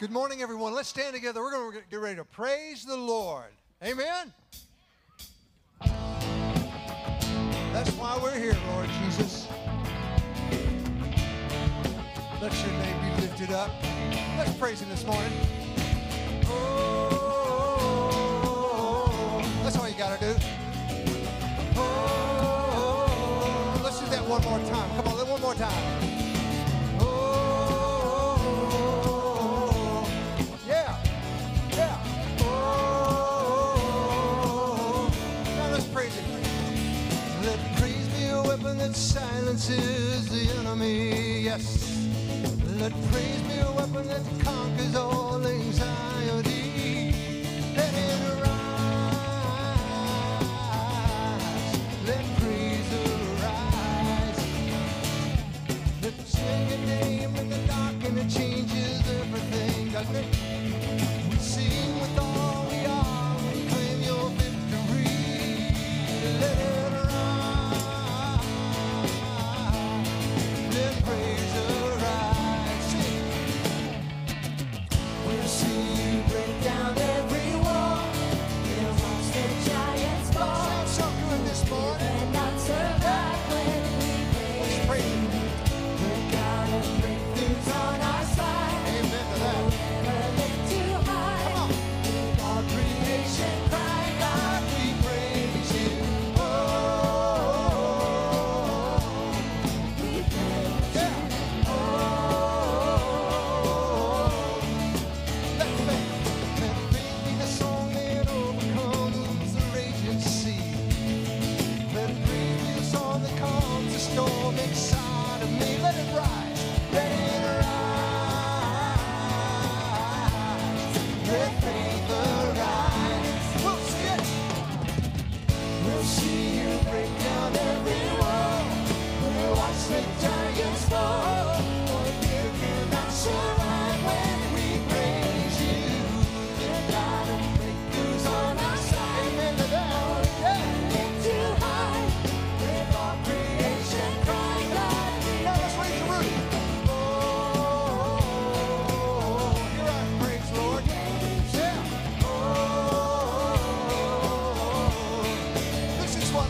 Good morning, everyone. Let's stand together. We're going to get ready to praise the Lord. Amen. That's why we're here, Lord Jesus. Let your name be lifted up. Let's praise Him this morning. Oh, that's all you got to do. Oh, let's do that one more time. Come on, one more time. silence is the enemy, yes. Let praise be a weapon that conquers all anxiety. Let it rise. Let praise arise. Let us sing your name in the dark and it changes everything, doesn't it? We sing with all.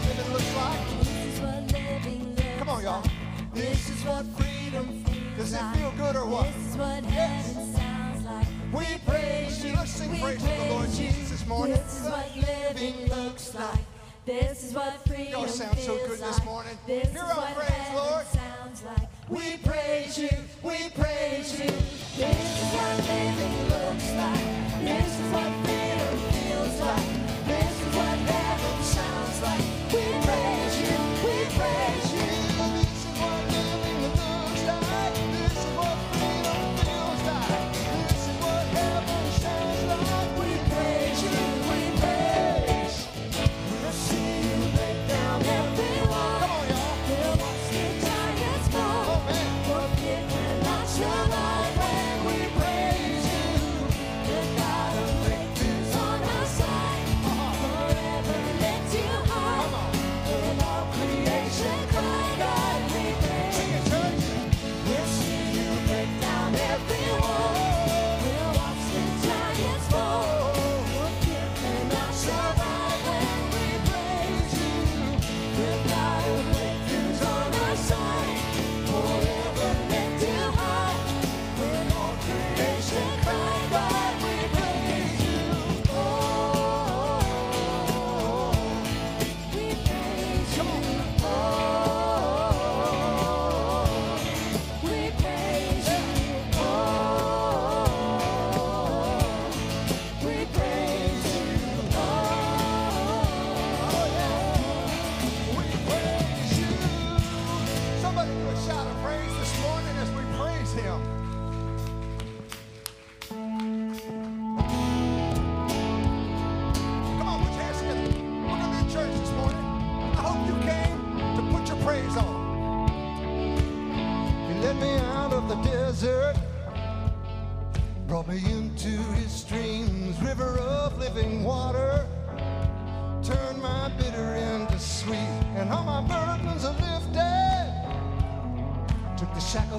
living looks like. Living looks Come on, y'all. This, is what freedom feels Does it feel good or what? This is what yes. sounds like. We, praise you. Let's sing we praise to the Lord Jesus this morning. This is what living looks like. This is what freedom Y'all sound so good like. this morning. This Hear our praise, Lord. Sounds like. We praise you, we praise you. This is what living looks like. This is what freedom feels like.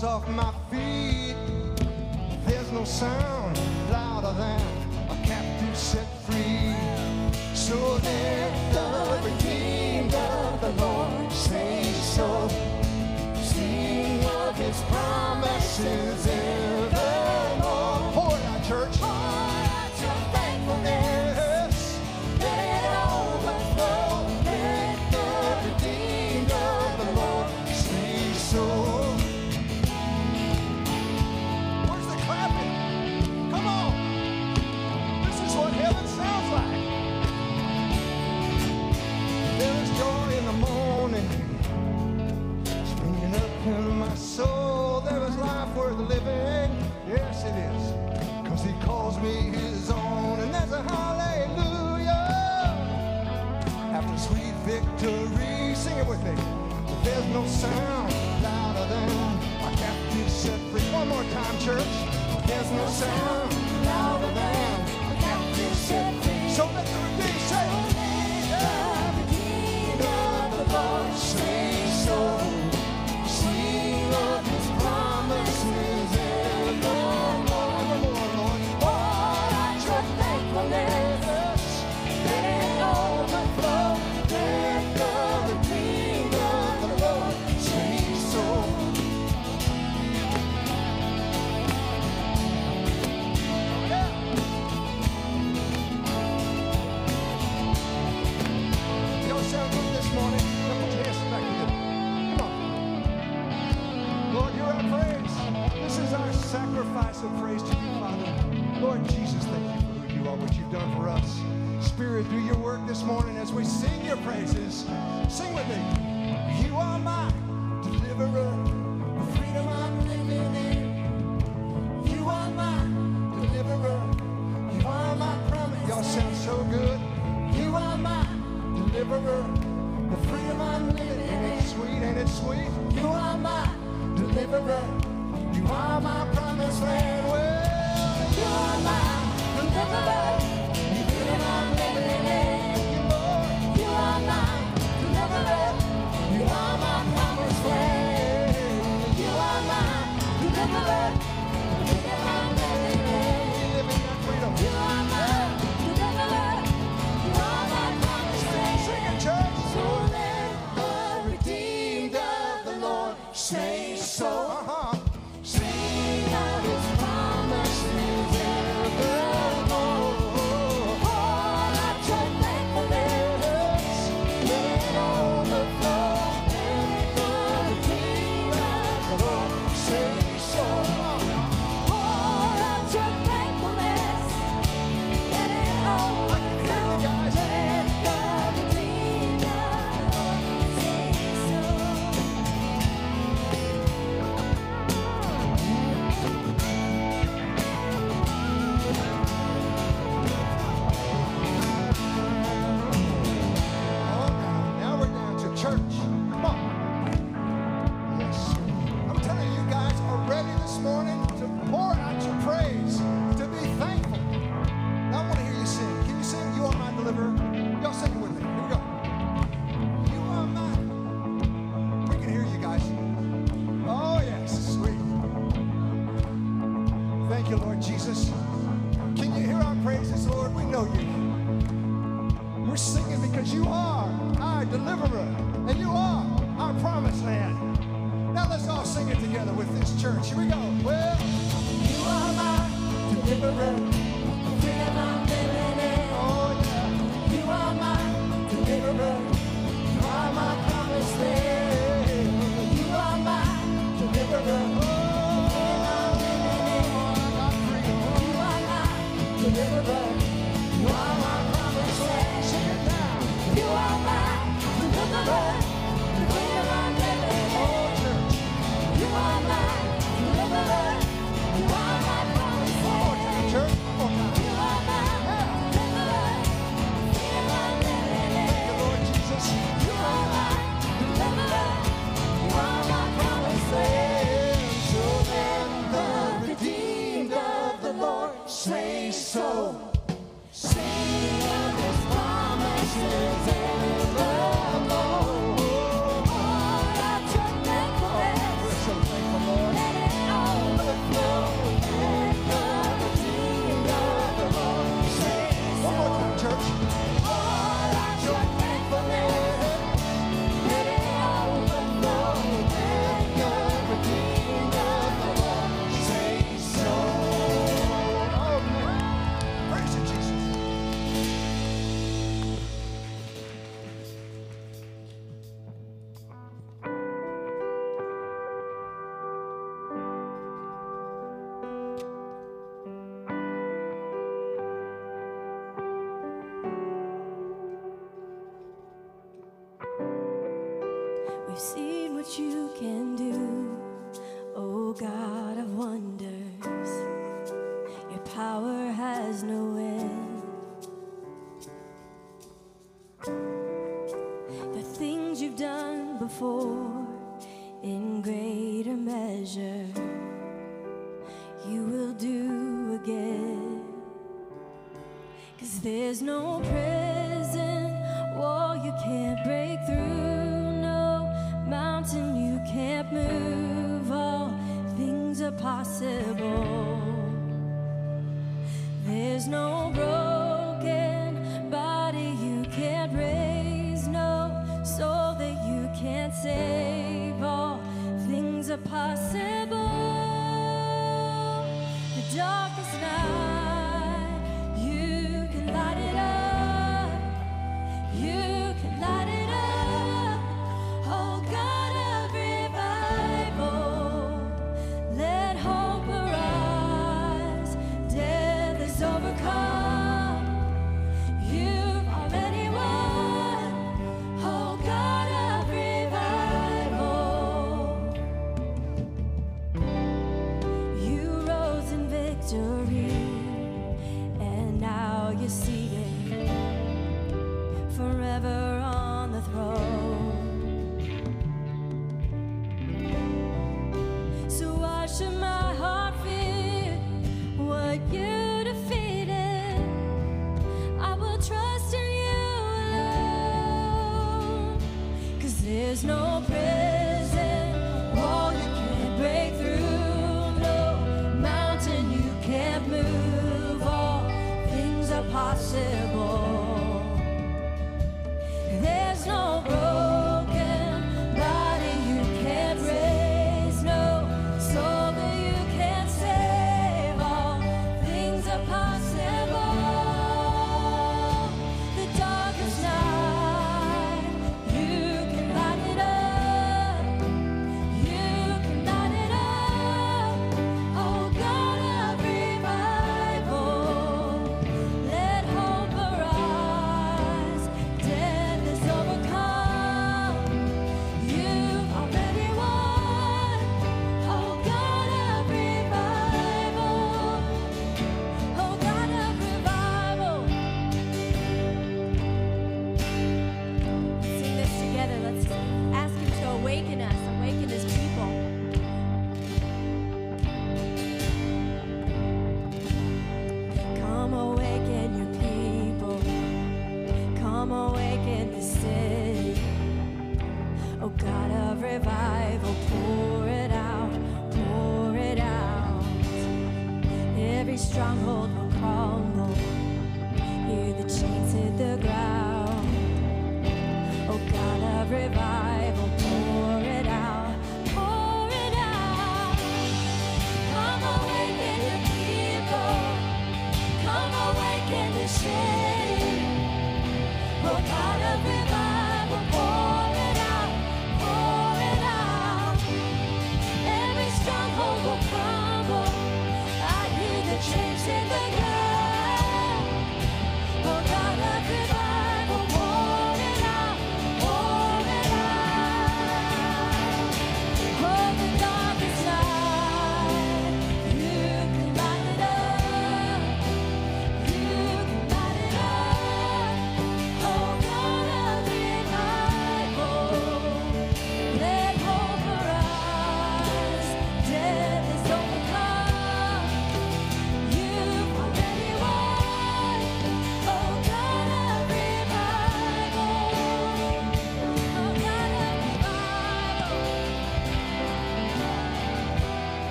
balls off my feet. There's no sound louder than a captive set free. So there. I've seen what you can do. Oh God of wonders, your power has no end. The things you've done before in greater measure, you will do again. Cause there's no prayer.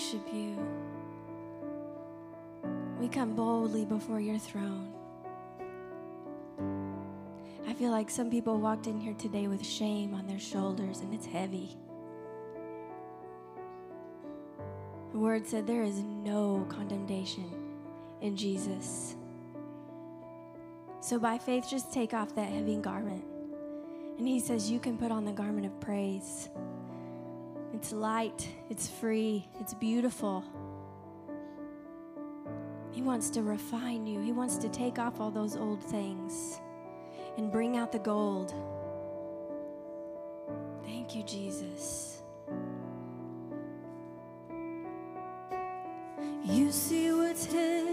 worship you. We come boldly before your throne. I feel like some people walked in here today with shame on their shoulders, and it's heavy. The word said there is no condemnation in Jesus. So by faith, just take off that heavy garment. And he says, You can put on the garment of praise. It's light, it's free, it's beautiful. He wants to refine you, He wants to take off all those old things and bring out the gold. Thank you, Jesus. You see what's hidden.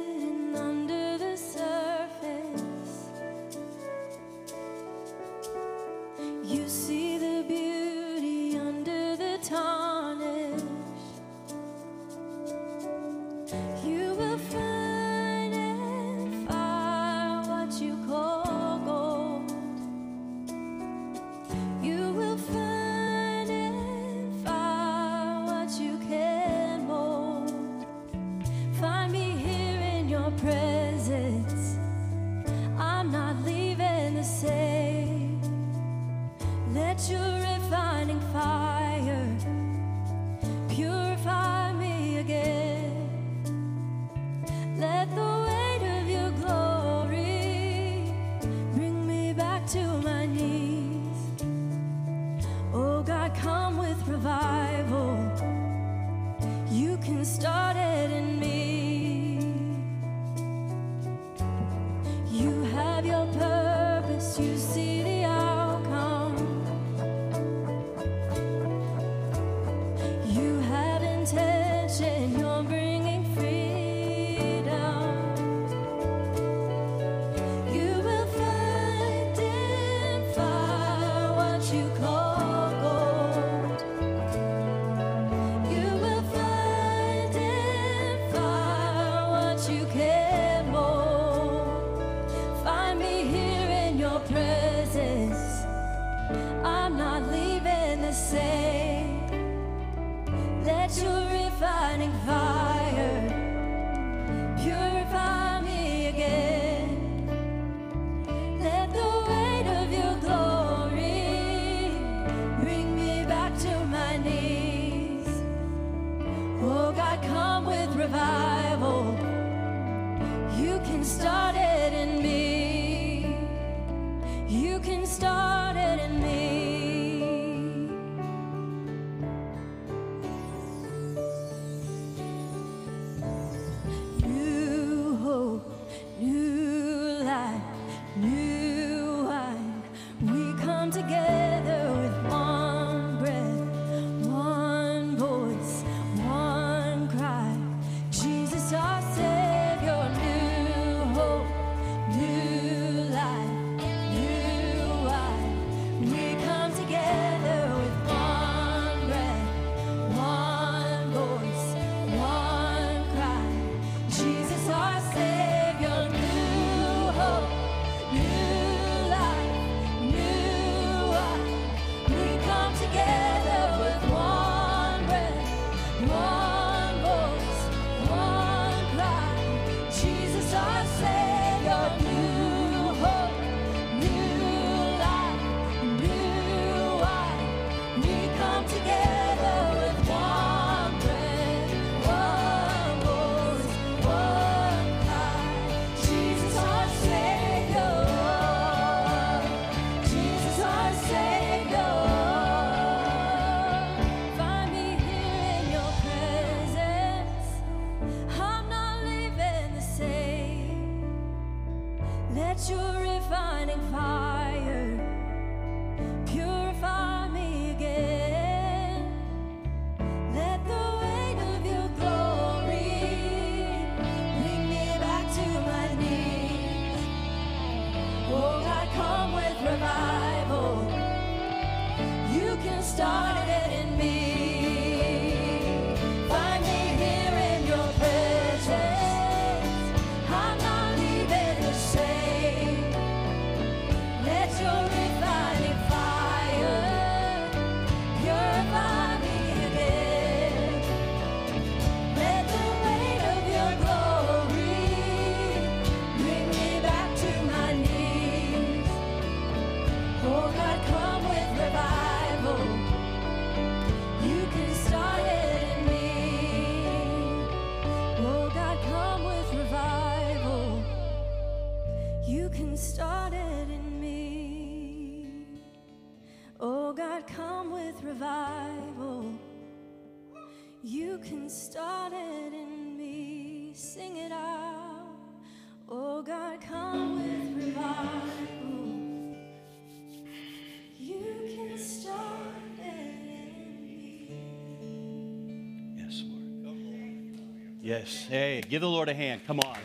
Hey, give the Lord a hand. Come on.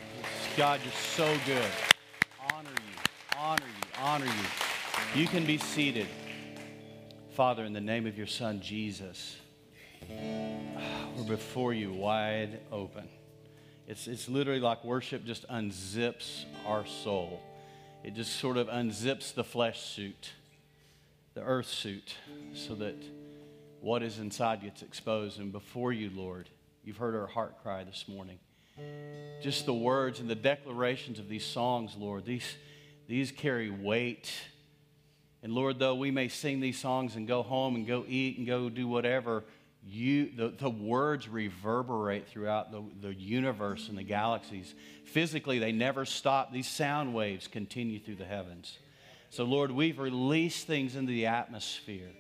God, you're so good. Honor you, honor you, honor you. You can be seated. Father, in the name of your Son, Jesus, we're before you wide open. It's, it's literally like worship just unzips our soul. It just sort of unzips the flesh suit, the earth suit, so that what is inside gets exposed. And before you, Lord, you've heard our heart cry this morning. Just the words and the declarations of these songs, Lord, these, these carry weight. And Lord, though we may sing these songs and go home and go eat and go do whatever, you, the, the words reverberate throughout the, the universe and the galaxies. Physically, they never stop. These sound waves continue through the heavens. So, Lord, we've released things into the atmosphere.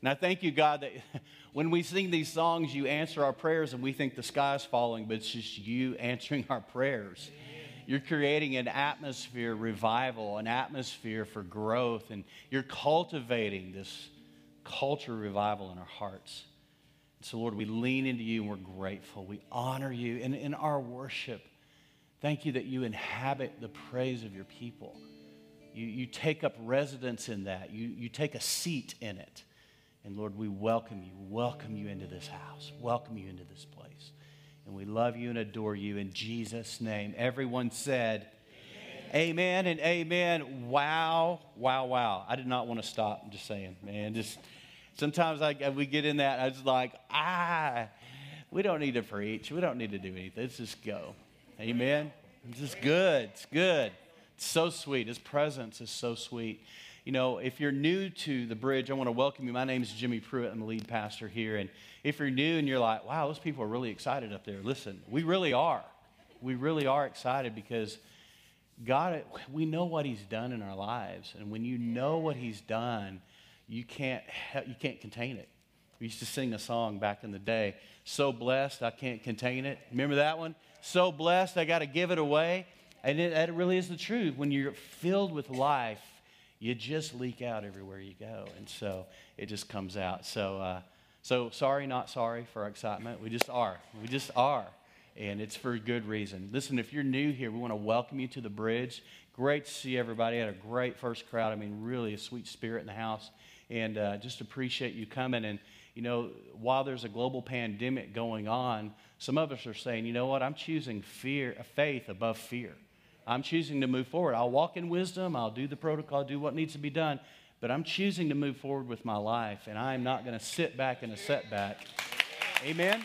And I thank you, God, that when we sing these songs, you answer our prayers and we think the sky is falling, but it's just you answering our prayers. You're creating an atmosphere revival, an atmosphere for growth, and you're cultivating this culture revival in our hearts. So, Lord, we lean into you and we're grateful. We honor you. And in our worship, thank you that you inhabit the praise of your people. You, you take up residence in that, you, you take a seat in it. And Lord, we welcome you, welcome you into this house, welcome you into this place. And we love you and adore you in Jesus' name. Everyone said, Amen, amen and amen. Wow, wow, wow. I did not want to stop. I'm just saying, man. Just sometimes I, we get in that. I was like, ah, we don't need to preach. We don't need to do anything. Let's just go. Amen. This is good. It's good. It's so sweet. His presence is so sweet. You know, if you're new to the bridge, I want to welcome you. My name is Jimmy Pruitt. I'm the lead pastor here. And if you're new and you're like, wow, those people are really excited up there, listen, we really are. We really are excited because God, we know what He's done in our lives. And when you know what He's done, you can't, you can't contain it. We used to sing a song back in the day, So Blessed, I Can't Contain It. Remember that one? So blessed, I got to give it away. And it, that really is the truth. When you're filled with life, you just leak out everywhere you go. And so it just comes out. So, uh, so sorry, not sorry for our excitement. We just are. We just are. And it's for a good reason. Listen, if you're new here, we want to welcome you to the bridge. Great to see everybody. Had a great first crowd. I mean, really a sweet spirit in the house. And uh, just appreciate you coming. And, you know, while there's a global pandemic going on, some of us are saying, you know what, I'm choosing fear, faith above fear. I'm choosing to move forward. I'll walk in wisdom, I'll do the protocol, do what needs to be done, but I'm choosing to move forward with my life, and I'm not going to sit back in a setback. Amen?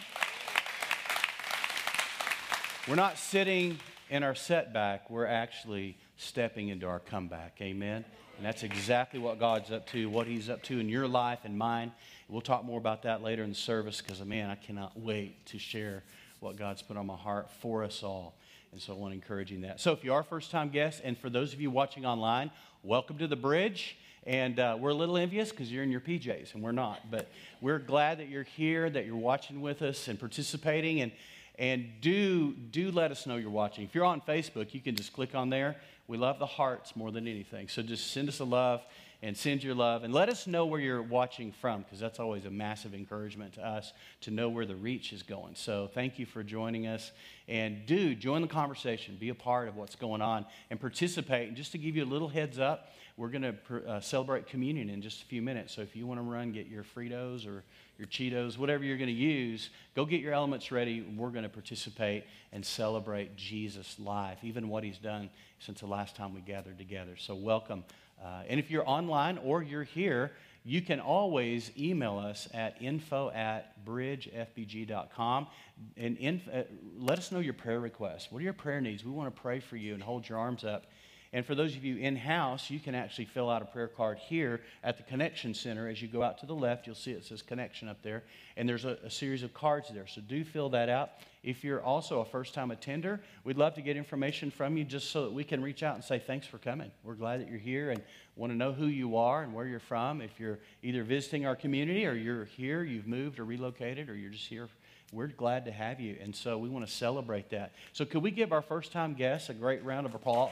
We're not sitting in our setback, we're actually stepping into our comeback. Amen? And that's exactly what God's up to, what He's up to in your life and mine. We'll talk more about that later in the service because, man, I cannot wait to share what God's put on my heart for us all. And so I want to encourage you in that. So if you are first time guest, and for those of you watching online, welcome to the bridge. And uh, we're a little envious because you're in your PJs and we're not. But we're glad that you're here, that you're watching with us and participating. And, and do, do let us know you're watching. If you're on Facebook, you can just click on there. We love the hearts more than anything. So just send us a love and send your love and let us know where you're watching from because that's always a massive encouragement to us to know where the reach is going. So thank you for joining us. And do join the conversation, be a part of what's going on, and participate. And just to give you a little heads up, we're going to uh, celebrate communion in just a few minutes. So if you want to run, get your Fritos or your Cheetos, whatever you're going to use, go get your elements ready. We're going to participate and celebrate Jesus' life, even what he's done since the last time we gathered together. So welcome. Uh, and if you're online or you're here, you can always email us at info at bridgefbg.com and inf- uh, let us know your prayer requests. What are your prayer needs? We want to pray for you and hold your arms up. And for those of you in house, you can actually fill out a prayer card here at the Connection Center. As you go out to the left, you'll see it says Connection up there. And there's a, a series of cards there. So do fill that out. If you're also a first time attender, we'd love to get information from you just so that we can reach out and say, Thanks for coming. We're glad that you're here and want to know who you are and where you're from. If you're either visiting our community or you're here, you've moved or relocated, or you're just here we're glad to have you. And so we want to celebrate that. So, could we give our first time guests a great round of applause?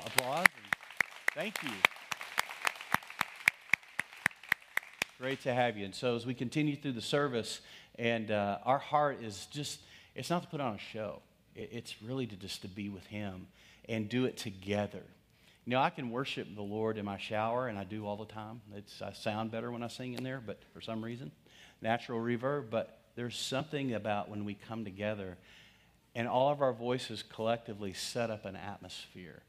Thank you. Great to have you. And so, as we continue through the service, and uh, our heart is just, it's not to put on a show, it's really to just to be with Him and do it together. You know, I can worship the Lord in my shower, and I do all the time. It's, I sound better when I sing in there, but for some reason, natural reverb. But there's something about when we come together and all of our voices collectively set up an atmosphere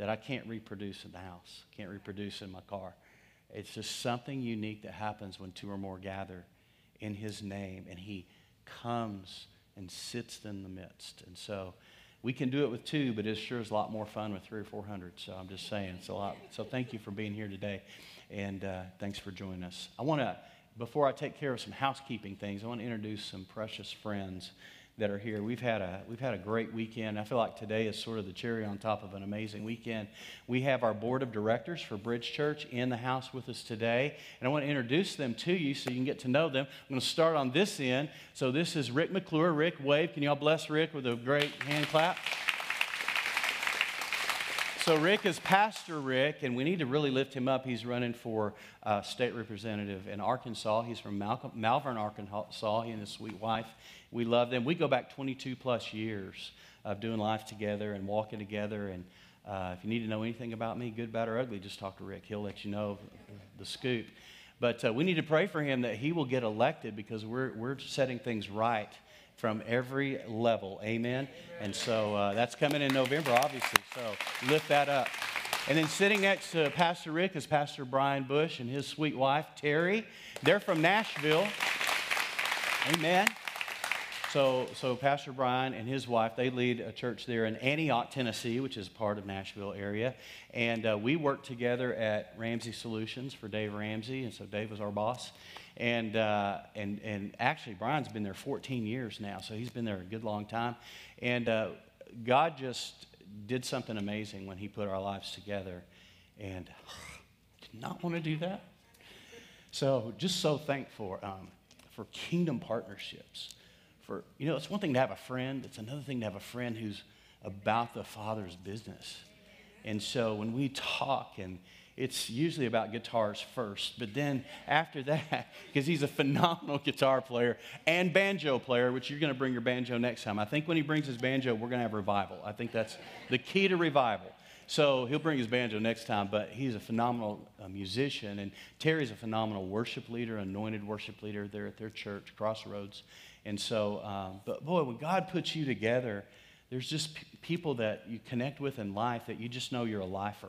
that I can't reproduce in the house, can't reproduce in my car. It's just something unique that happens when two or more gather in His name and He comes and sits in the midst. And so we can do it with two, but it sure is a lot more fun with three or four hundred. So I'm just saying, it's a lot. So thank you for being here today, and uh, thanks for joining us. I want to before I take care of some housekeeping things, I want to introduce some precious friends that are here. We've had a we've had a great weekend. I feel like today is sort of the cherry on top of an amazing weekend. We have our board of directors for Bridge Church in the house with us today, and I want to introduce them to you so you can get to know them. I'm going to start on this end. So this is Rick McClure. Rick, wave. Can y'all bless Rick with a great hand clap? So, Rick is Pastor Rick, and we need to really lift him up. He's running for uh, state representative in Arkansas. He's from Malcolm, Malvern, Arkansas. He and his sweet wife. We love them. We go back 22 plus years of doing life together and walking together. And uh, if you need to know anything about me, good, bad, or ugly, just talk to Rick. He'll let you know the scoop. But uh, we need to pray for him that he will get elected because we're, we're setting things right from every level. Amen. And so uh, that's coming in November, obviously. So lift that up. And then sitting next to Pastor Rick is Pastor Brian Bush and his sweet wife, Terry. They're from Nashville. Amen. So, so Pastor Brian and his wife, they lead a church there in Antioch, Tennessee, which is part of Nashville area. And uh, we work together at Ramsey Solutions for Dave Ramsey. And so Dave was our boss. And, uh, and, and actually, Brian's been there 14 years now, so he's been there a good long time. And uh, God just did something amazing when he put our lives together. And did not want to do that. So, just so thankful um, for kingdom partnerships. For, you know, it's one thing to have a friend, it's another thing to have a friend who's about the Father's business. And so, when we talk and it's usually about guitars first. But then after that, because he's a phenomenal guitar player and banjo player, which you're going to bring your banjo next time. I think when he brings his banjo, we're going to have revival. I think that's the key to revival. So he'll bring his banjo next time, but he's a phenomenal uh, musician. And Terry's a phenomenal worship leader, anointed worship leader there at their church, Crossroads. And so, um, but boy, when God puts you together, there's just p- people that you connect with in life that you just know you're a lifer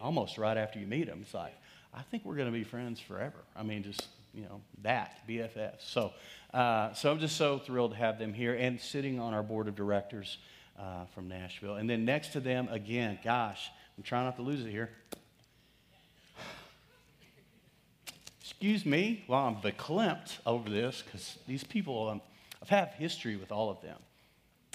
almost right after you meet them. It's like, I think we're going to be friends forever. I mean, just, you know, that, BFF. So, uh, so I'm just so thrilled to have them here and sitting on our board of directors uh, from Nashville. And then next to them, again, gosh, I'm trying not to lose it here. Excuse me while I'm verklempt over this because these people, um, I've had history with all of them.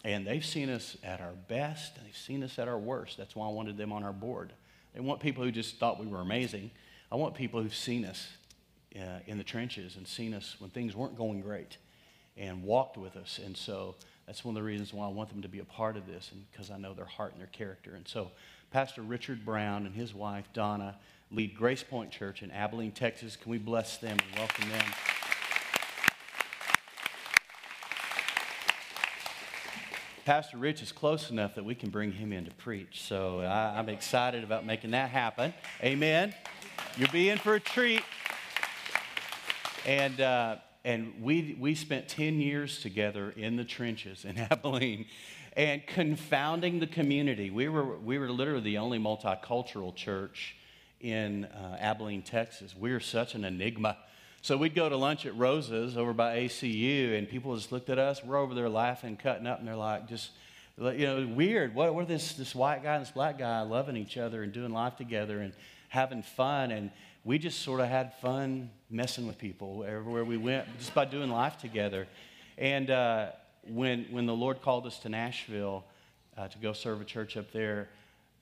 And they've seen us at our best, and they've seen us at our worst. That's why I wanted them on our board. I want people who just thought we were amazing. I want people who've seen us uh, in the trenches and seen us when things weren't going great and walked with us. And so that's one of the reasons why I want them to be a part of this and because I know their heart and their character. And so Pastor Richard Brown and his wife Donna lead Grace Point Church in Abilene, Texas. Can we bless them and welcome them? Pastor Rich is close enough that we can bring him in to preach. So I, am excited about making that happen. Amen. You'll be in for a treat. And, uh, and we, we spent 10 years together in the trenches in Abilene and confounding the community. We were, we were literally the only multicultural church in uh, Abilene, Texas. We are such an enigma. So we'd go to lunch at Rosa's over by ACU, and people just looked at us. We're over there laughing, cutting up, and they're like, just You know, weird. What were this, this white guy and this black guy loving each other and doing life together and having fun? And we just sort of had fun messing with people everywhere we went just by doing life together. And uh, when, when the Lord called us to Nashville uh, to go serve a church up there,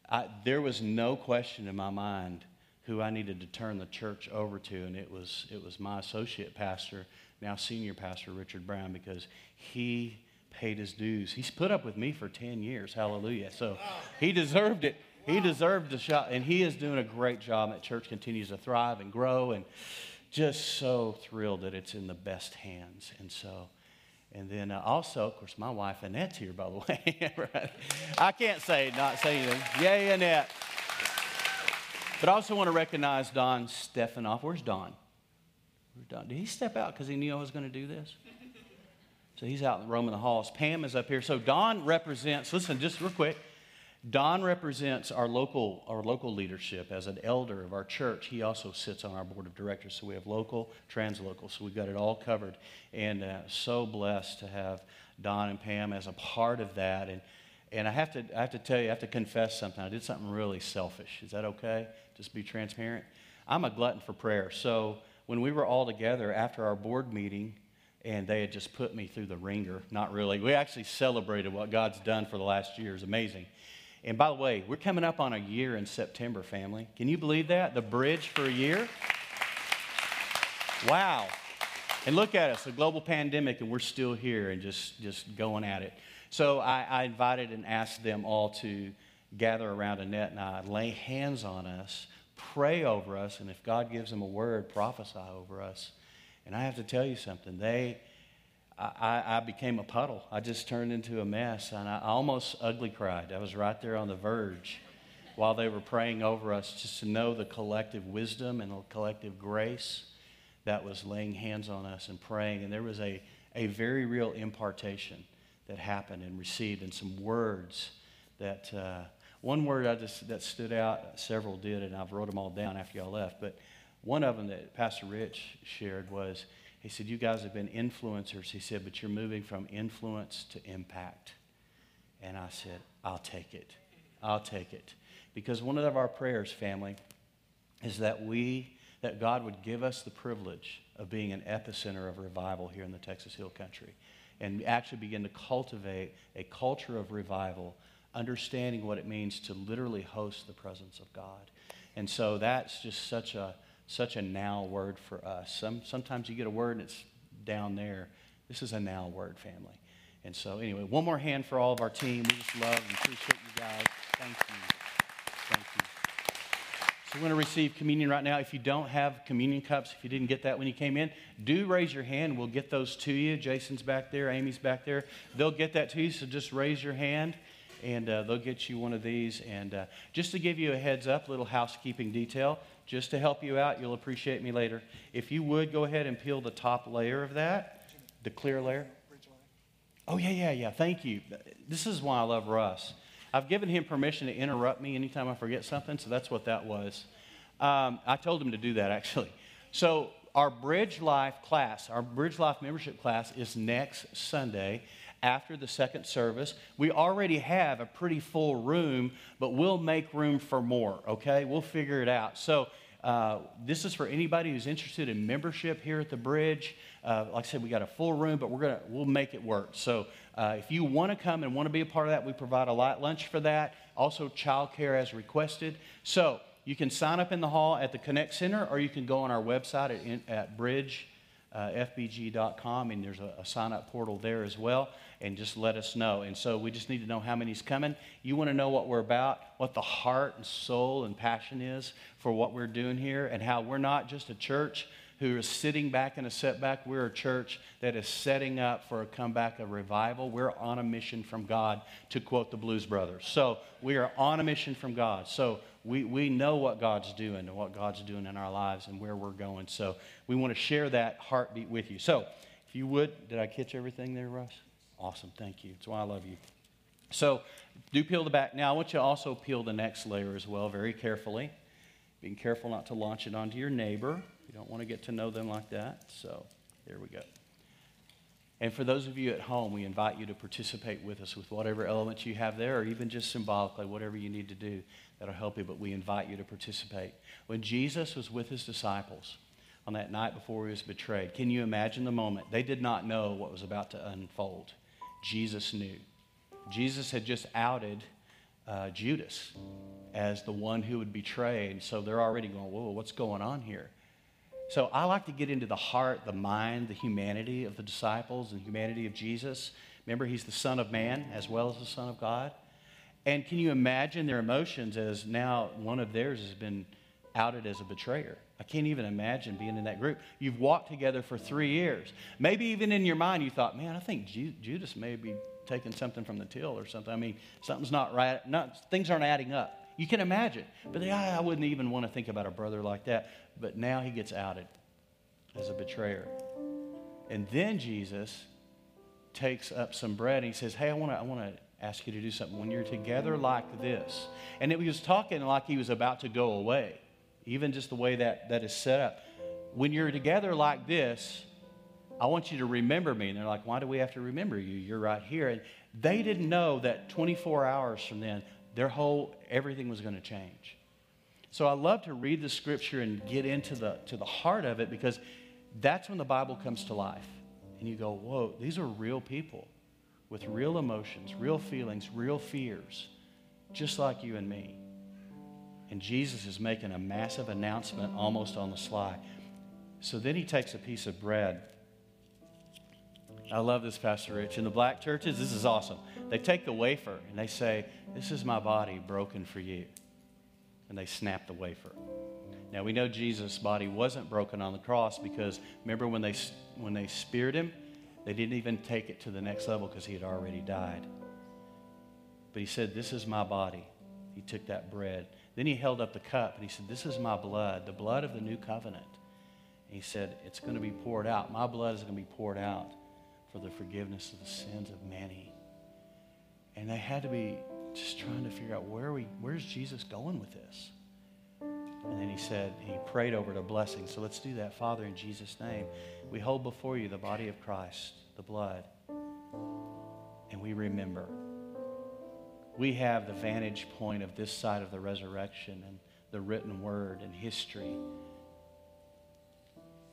I, there was no question in my mind who I needed to turn the church over to, and it was, it was my associate pastor, now senior pastor, Richard Brown, because he paid his dues. He's put up with me for 10 years, hallelujah. So he deserved it. He deserved the shot, and he is doing a great job. That church continues to thrive and grow, and just so thrilled that it's in the best hands. And so, and then uh, also, of course, my wife Annette's here, by the way. right? I can't say not say anything. Yay, Annette. But I also want to recognize Don Stefanoff. Where's Don? Where's Don? Did he step out because he knew I was going to do this? So he's out roaming the halls. Pam is up here. So Don represents, listen, just real quick. Don represents our local, our local leadership as an elder of our church. He also sits on our board of directors. So we have local, translocal. So we've got it all covered. And uh, so blessed to have Don and Pam as a part of that. And, and I, have to, I have to tell you, I have to confess something. I did something really selfish. Is that okay? Just be transparent. I'm a glutton for prayer. So when we were all together after our board meeting, and they had just put me through the ringer. Not really. We actually celebrated what God's done for the last year. It's amazing. And by the way, we're coming up on a year in September, family. Can you believe that? The bridge for a year? Wow. And look at us, a global pandemic, and we're still here and just, just going at it. So I, I invited and asked them all to gather around Annette and I, lay hands on us, pray over us, and if God gives them a word, prophesy over us. And I have to tell you something. They, I, I became a puddle. I just turned into a mess, and I almost ugly cried. I was right there on the verge while they were praying over us, just to know the collective wisdom and the collective grace that was laying hands on us and praying. And there was a, a very real impartation that happened and received, and some words that. Uh, one word I just that stood out, several did, and I've wrote them all down after y'all left. But one of them that Pastor Rich shared was he said, You guys have been influencers. He said, But you're moving from influence to impact. And I said, I'll take it. I'll take it. Because one of our prayers, family, is that we, that God would give us the privilege of being an epicenter of revival here in the Texas Hill Country and actually begin to cultivate a culture of revival, understanding what it means to literally host the presence of God. And so that's just such a such a now word for us. Some, sometimes you get a word and it's down there. This is a now word, family. And so, anyway, one more hand for all of our team. We just love and appreciate you guys. Thank you. Thank you. So, we're going to receive communion right now. If you don't have communion cups, if you didn't get that when you came in, do raise your hand. We'll get those to you. Jason's back there, Amy's back there. They'll get that to you, so just raise your hand and uh, they'll get you one of these. And uh, just to give you a heads up, little housekeeping detail, just to help you out, you'll appreciate me later. If you would go ahead and peel the top layer of that, the clear layer. Oh, yeah, yeah, yeah. Thank you. This is why I love Russ. I've given him permission to interrupt me anytime I forget something, so that's what that was. Um, I told him to do that, actually. So, our Bridge Life class, our Bridge Life membership class, is next Sunday after the second service. We already have a pretty full room, but we'll make room for more, okay? We'll figure it out. So, uh, this is for anybody who's interested in membership here at the bridge. Uh, like I said, we got a full room, but we're gonna we'll make it work. So uh, if you want to come and want to be a part of that, we provide a light lunch for that. Also, childcare as requested. So you can sign up in the hall at the Connect Center, or you can go on our website at, at Bridge uh, fbg.com, and there's a, a sign up portal there as well, and just let us know. And so we just need to know how many's coming. You want to know what we're about, what the heart and soul and passion is for what we're doing here, and how we're not just a church who is sitting back in a setback. We're a church that is setting up for a comeback a revival. We're on a mission from God, to quote the Blues Brothers. So we are on a mission from God. So we, we know what God's doing and what God's doing in our lives and where we're going. So we want to share that heartbeat with you. So if you would, did I catch everything there, Russ? Awesome. Thank you. That's why I love you. So do peel the back. Now I want you to also peel the next layer as well, very carefully. Being careful not to launch it onto your neighbor. You don't want to get to know them like that. So there we go. And for those of you at home, we invite you to participate with us with whatever elements you have there, or even just symbolically, whatever you need to do that'll help you. But we invite you to participate. When Jesus was with his disciples on that night before he was betrayed, can you imagine the moment? They did not know what was about to unfold. Jesus knew. Jesus had just outed uh, Judas as the one who would betray. And so they're already going, whoa, what's going on here? So I like to get into the heart, the mind, the humanity of the disciples and humanity of Jesus. Remember, he's the Son of Man as well as the Son of God. And can you imagine their emotions as now one of theirs has been outed as a betrayer? I can't even imagine being in that group. You've walked together for three years. Maybe even in your mind you thought, man, I think Ju- Judas may be taking something from the till or something. I mean, something's not right. Not, things aren't adding up. You can imagine. But they, I wouldn't even want to think about a brother like that. But now he gets outed as a betrayer. And then Jesus takes up some bread and he says, Hey, I want to I wanna ask you to do something. When you're together like this, and it, he was talking like he was about to go away, even just the way that, that is set up. When you're together like this, I want you to remember me. And they're like, Why do we have to remember you? You're right here. And they didn't know that 24 hours from then, their whole everything was going to change. So I love to read the scripture and get into the to the heart of it because that's when the Bible comes to life. And you go, whoa, these are real people with real emotions, real feelings, real fears, just like you and me. And Jesus is making a massive announcement almost on the sly. So then he takes a piece of bread. I love this, Pastor Rich. In the black churches, this is awesome. They take the wafer and they say, This is my body broken for you. And they snap the wafer. Now we know Jesus' body wasn't broken on the cross because remember when they, when they speared him, they didn't even take it to the next level because he had already died. But he said, This is my body. He took that bread. Then he held up the cup and he said, This is my blood, the blood of the new covenant. And he said, It's going to be poured out. My blood is going to be poured out for the forgiveness of the sins of many. And they had to be just trying to figure out where we, where's Jesus going with this? And then he said, he prayed over it a blessing. So let's do that. Father, in Jesus' name, we hold before you the body of Christ, the blood, and we remember. We have the vantage point of this side of the resurrection and the written word and history.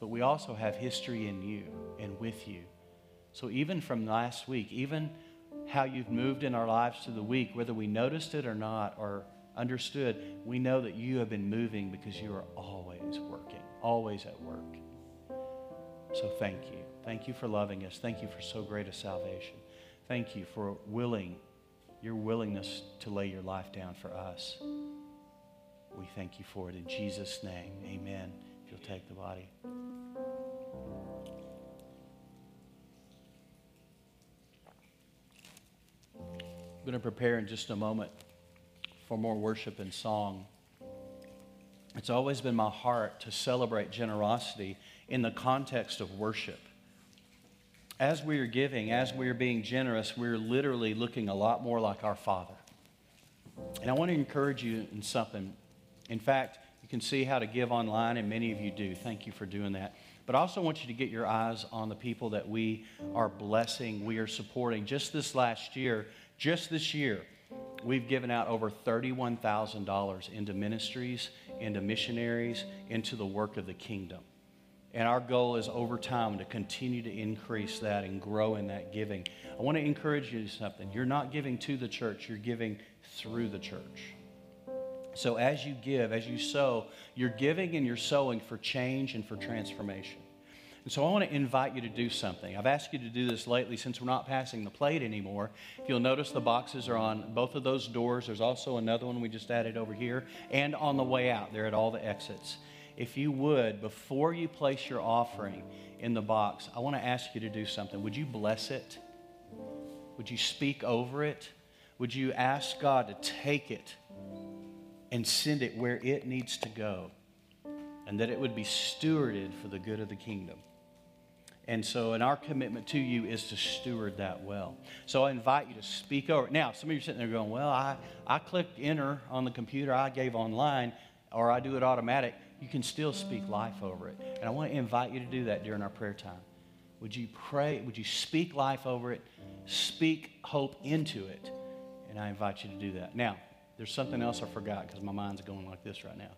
But we also have history in you and with you. So even from last week, even how you've moved in our lives through the week, whether we noticed it or not or understood, we know that you have been moving because you are always working, always at work. So thank you. Thank you for loving us. Thank you for so great a salvation. Thank you for willing, your willingness to lay your life down for us. We thank you for it in Jesus' name. Amen. If you'll take the body. I'm going to prepare in just a moment for more worship and song. It's always been my heart to celebrate generosity in the context of worship. As we are giving, as we are being generous, we're literally looking a lot more like our Father. And I want to encourage you in something. In fact, you can see how to give online, and many of you do. Thank you for doing that. But I also want you to get your eyes on the people that we are blessing, we are supporting. Just this last year, just this year, we've given out over $31,000 into ministries, into missionaries, into the work of the kingdom. And our goal is over time to continue to increase that and grow in that giving. I want to encourage you to something. You're not giving to the church, you're giving through the church. So as you give, as you sow, you're giving and you're sowing for change and for transformation. And so I want to invite you to do something. I've asked you to do this lately since we're not passing the plate anymore. If you'll notice, the boxes are on both of those doors. There's also another one we just added over here, and on the way out, they're at all the exits. If you would, before you place your offering in the box, I want to ask you to do something. Would you bless it? Would you speak over it? Would you ask God to take it and send it where it needs to go? And that it would be stewarded for the good of the kingdom. And so, and our commitment to you is to steward that well. So I invite you to speak over. Now, some of you are sitting there going, well, I, I clicked enter on the computer, I gave online, or I do it automatic. You can still speak life over it. And I want to invite you to do that during our prayer time. Would you pray? Would you speak life over it? Speak hope into it. And I invite you to do that. Now, there's something else I forgot because my mind's going like this right now.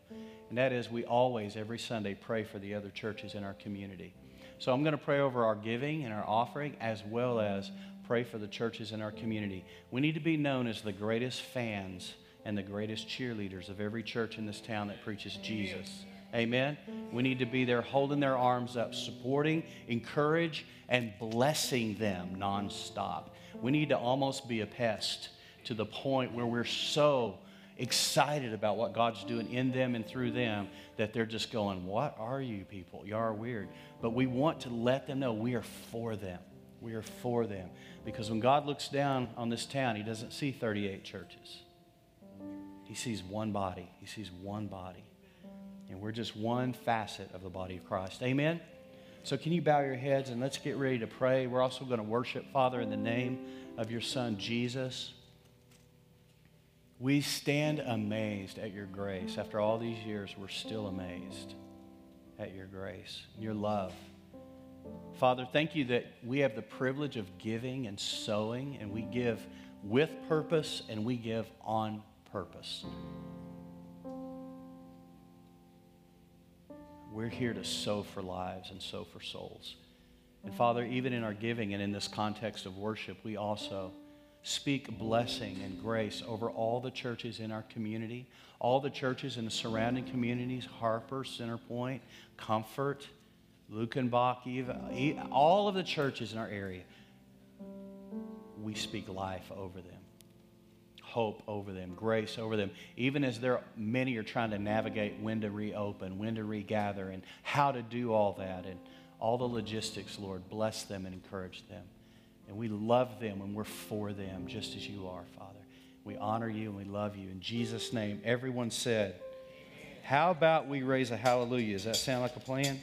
And that is, we always, every Sunday, pray for the other churches in our community. So I'm going to pray over our giving and our offering as well as pray for the churches in our community. We need to be known as the greatest fans and the greatest cheerleaders of every church in this town that preaches Jesus. Amen. We need to be there holding their arms up, supporting, encourage, and blessing them nonstop. We need to almost be a pest to the point where we're so excited about what God's doing in them and through them that they're just going, What are you people? You are weird. But we want to let them know we are for them. We are for them. Because when God looks down on this town, He doesn't see 38 churches, He sees one body. He sees one body. And we're just one facet of the body of Christ. Amen? So, can you bow your heads and let's get ready to pray? We're also going to worship, Father, in the name of your Son, Jesus. We stand amazed at your grace. After all these years, we're still amazed at your grace, your love. Father, thank you that we have the privilege of giving and sowing, and we give with purpose and we give on purpose. We're here to sow for lives and sow for souls. And Father, even in our giving and in this context of worship, we also speak blessing and grace over all the churches in our community, all the churches in the surrounding communities Harper, Centerpoint, Comfort, Luckenbach, all of the churches in our area. We speak life over them, hope over them, grace over them, even as there many are trying to navigate when to reopen, when to regather, and how to do all that, and all the logistics, Lord. Bless them and encourage them. And we love them and we're for them just as you are, Father. We honor you and we love you. In Jesus' name, everyone said, How about we raise a hallelujah? Does that sound like a plan?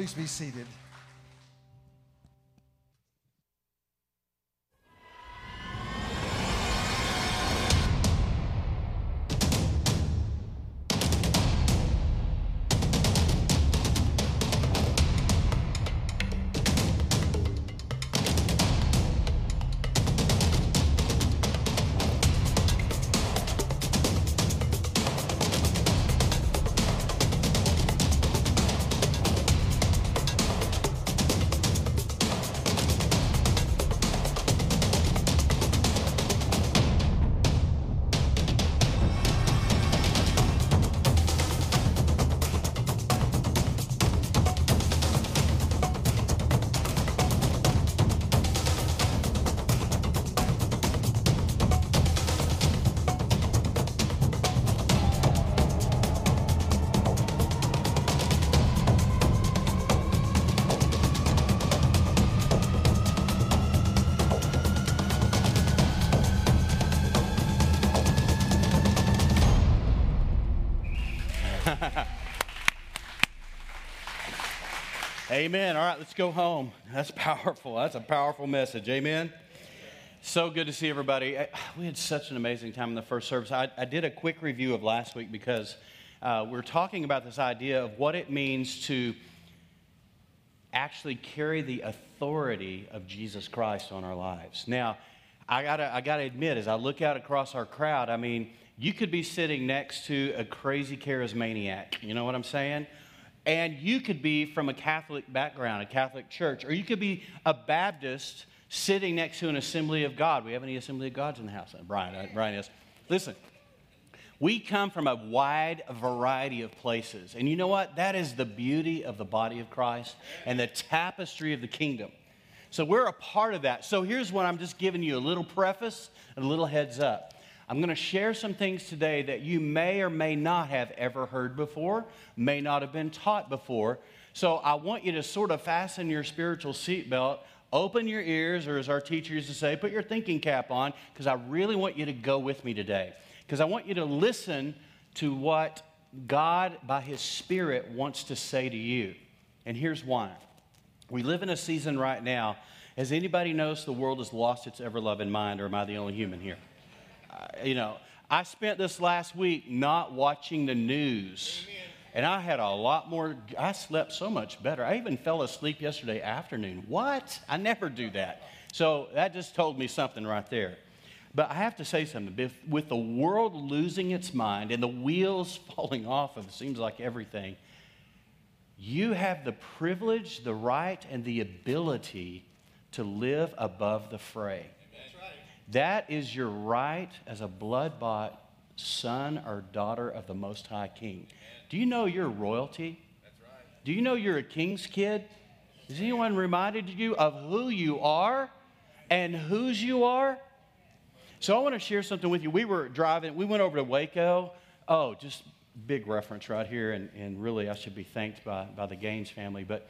Please be seated. Amen. All right, let's go home. That's powerful. That's a powerful message. Amen. So good to see everybody. We had such an amazing time in the first service. I, I did a quick review of last week because uh, we're talking about this idea of what it means to actually carry the authority of Jesus Christ on our lives. Now, I gotta, I gotta admit, as I look out across our crowd, I mean, you could be sitting next to a crazy charismaniac. You know what I'm saying? And you could be from a Catholic background, a Catholic church, or you could be a Baptist sitting next to an Assembly of God. We have any Assembly of Gods in the house? Brian, uh, Brian is. Listen, we come from a wide variety of places. And you know what? That is the beauty of the body of Christ and the tapestry of the kingdom. So we're a part of that. So here's what I'm just giving you a little preface a little heads up. I'm going to share some things today that you may or may not have ever heard before, may not have been taught before. So I want you to sort of fasten your spiritual seatbelt, open your ears, or as our teacher used to say, put your thinking cap on, because I really want you to go with me today. Because I want you to listen to what God, by His Spirit, wants to say to you. And here's why. We live in a season right now. As anybody knows, the world has lost its ever loving mind, or am I the only human here? You know, I spent this last week not watching the news. And I had a lot more, I slept so much better. I even fell asleep yesterday afternoon. What? I never do that. So that just told me something right there. But I have to say something. With the world losing its mind and the wheels falling off of it seems like everything, you have the privilege, the right, and the ability to live above the fray. That is your right as a blood bought son or daughter of the Most High King. Do you know you're royalty? Do you know you're a king's kid? Has anyone reminded you of who you are and whose you are? So I want to share something with you. We were driving, we went over to Waco. Oh, just big reference right here, and, and really I should be thanked by, by the Gaines family. But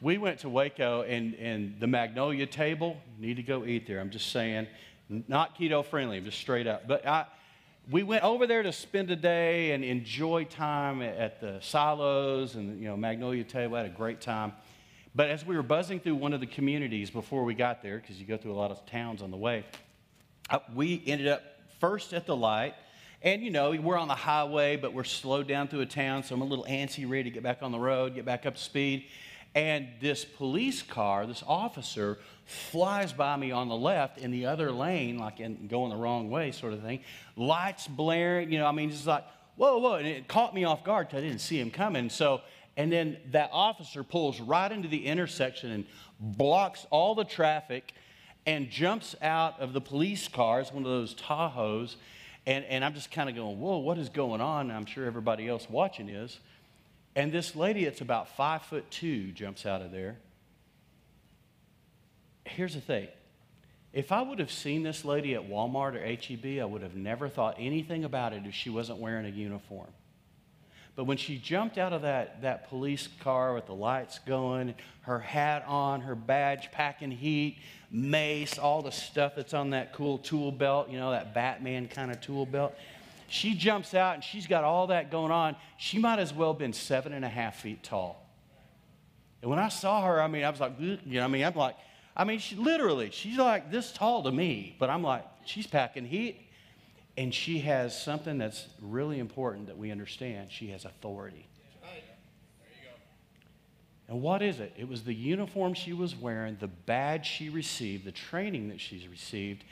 we went to Waco and, and the Magnolia table, need to go eat there. I'm just saying, not keto friendly, just straight up. But I, we went over there to spend a day and enjoy time at, the silos and you know Magnolia table. had a great time. But as we were buzzing through one of the communities before we got there, because you go through a lot of towns on the way, uh, we ended up first at the light. And, you know, we're on the highway, but we're slowed down through a town, so I'm a little antsy, ready to get back on the road, get back up to speed. And this police car, this officer, flies by me on the left in the other lane, like in, going the wrong way, sort of thing. Lights blaring, you know, I mean, just like, whoa, whoa. And it caught me off guard I didn't see him coming. So, and then that officer pulls right into the intersection and blocks all the traffic and jumps out of the police car. It's one of those Tahoes. And, and I'm just kind of going, whoa, what is going on? I'm sure everybody else watching is. And this lady, it's about five foot two, jumps out of there. Here's the thing if I would have seen this lady at Walmart or HEB, I would have never thought anything about it if she wasn't wearing a uniform. But when she jumped out of that, that police car with the lights going, her hat on, her badge packing heat, mace, all the stuff that's on that cool tool belt, you know, that Batman kind of tool belt, she jumps out and she's got all that going on. She might as well have been seven and a half feet tall. And when I saw her, I mean, I was like, you know, I mean, I'm like, I mean, she literally, she's like this tall to me, but I'm like, she's packing heat. And she has something that's really important that we understand. She has authority. And what is it? It was the uniform she was wearing, the badge she received, the training that she's received,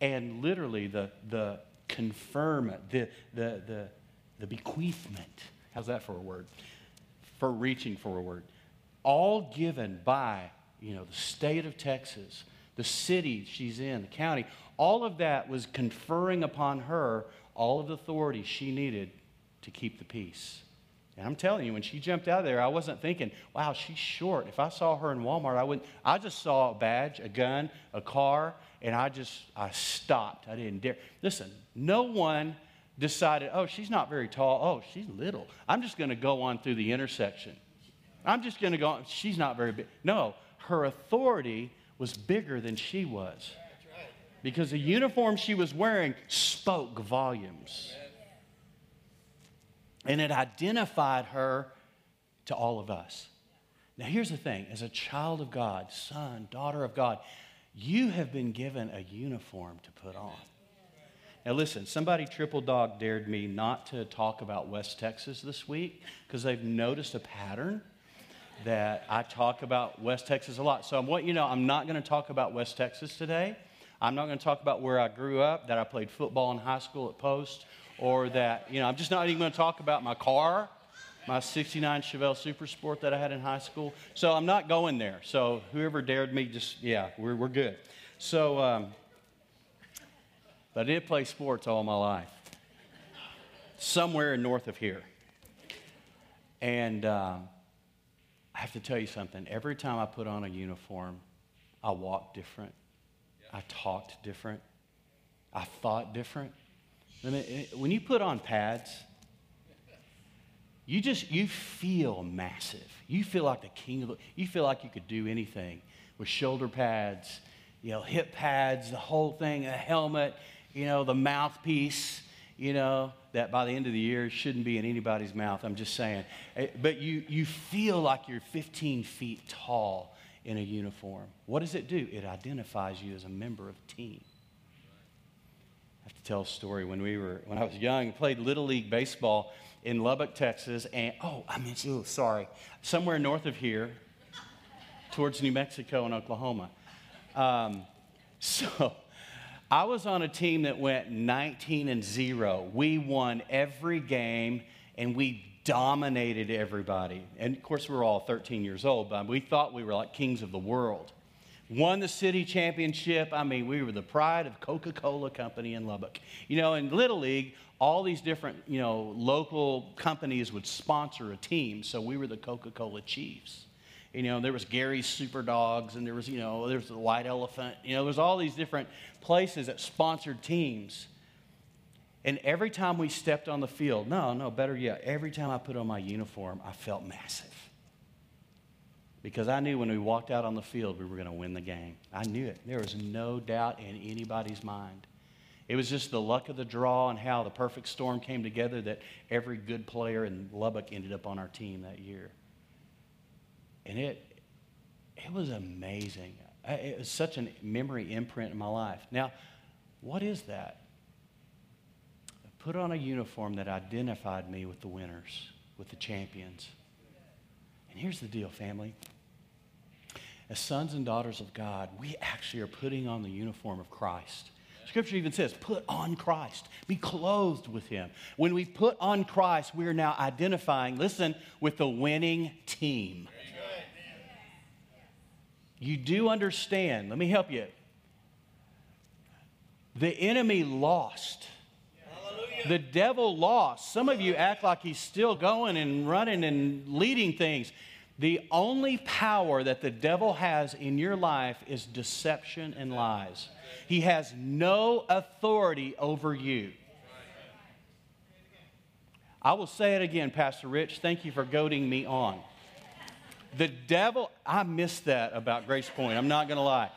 and literally the, the conferment, the, the, the, the bequeathment. How's that for a word? For reaching for a word. All given by, you know, the state of Texas, the city she's in, the county. All of that was conferring upon her all of the authority she needed to keep the peace. And I'm telling you, when she jumped out of there, I wasn't thinking, wow, she's short. If I saw her in Walmart, I wouldn't. I just saw a badge, a gun, a car, and I just, I stopped. I didn't dare. Listen, no one decided, oh, she's not very tall. Oh, she's little. I'm just going to go on through the intersection. I'm just going to go on. She's not very big. No, her authority was bigger than she was. Because the uniform she was wearing spoke volumes. And it identified her to all of us. Now, here's the thing as a child of God, son, daughter of God, you have been given a uniform to put on. Now, listen, somebody triple dog dared me not to talk about West Texas this week because they've noticed a pattern that I talk about West Texas a lot. So, I want you know I'm not going to talk about West Texas today. I'm not going to talk about where I grew up, that I played football in high school at Post, or that, you know, I'm just not even going to talk about my car, my 69 Chevelle Super Sport that I had in high school. So I'm not going there. So whoever dared me, just, yeah, we're, we're good. So, um, but I did play sports all my life, somewhere north of here. And um, I have to tell you something. Every time I put on a uniform, I walked different. I talked different. I thought different. I mean, when you put on pads, you just you feel massive. You feel like the king of the. You feel like you could do anything with shoulder pads, you know, hip pads, the whole thing, a helmet, you know, the mouthpiece. You know that by the end of the year shouldn't be in anybody's mouth. I'm just saying, Eh, but you you feel like you're 15 feet tall in a uniform. What does it do? It identifies you as a member of a team. I have to tell a story. When we were, when I was young, played little league baseball in Lubbock, Texas, and oh, I mean, oh, sorry, somewhere north of here, towards New Mexico and Oklahoma. Um, so, I was on a team that went 19 and zero. We won every game, and we dominated everybody. And of course, we were all 13 years old, but we thought we were like kings of the world won the city championship. I mean, we were the pride of Coca-Cola Company in Lubbock. You know, in Little League, all these different, you know, local companies would sponsor a team. So we were the Coca-Cola Chiefs. You know, there was Gary's Super Dogs, and there was, you know, there was the White Elephant. You know, there's all these different places that sponsored teams. And every time we stepped on the field, no, no, better yet, every time I put on my uniform, I felt massive because I knew when we walked out on the field, we were going to win the game. I knew it. There was no doubt in anybody's mind. It was just the luck of the draw and how the perfect storm came together that every good player in Lubbock ended up on our team that year. And it, it was amazing. It was such a memory imprint in my life. Now, what is that? I put on a uniform that identified me with the winners, with the champions. And here's the deal, family. as sons and daughters of God, we actually are putting on the uniform of Christ. Scripture even says, put on Christ, be clothed with him. When we put on Christ, we are now identifying, listen, with the winning team. You do understand, let me help you. The enemy lost. The devil lost. Some of you act like he's still going and running and leading things. The only power that the devil has in your life is deception and lies. He has no authority over you. I will say it again, Pastor Rich. Thank you for goading me on. The devil, I missed that about Grace Point. I'm not going to lie.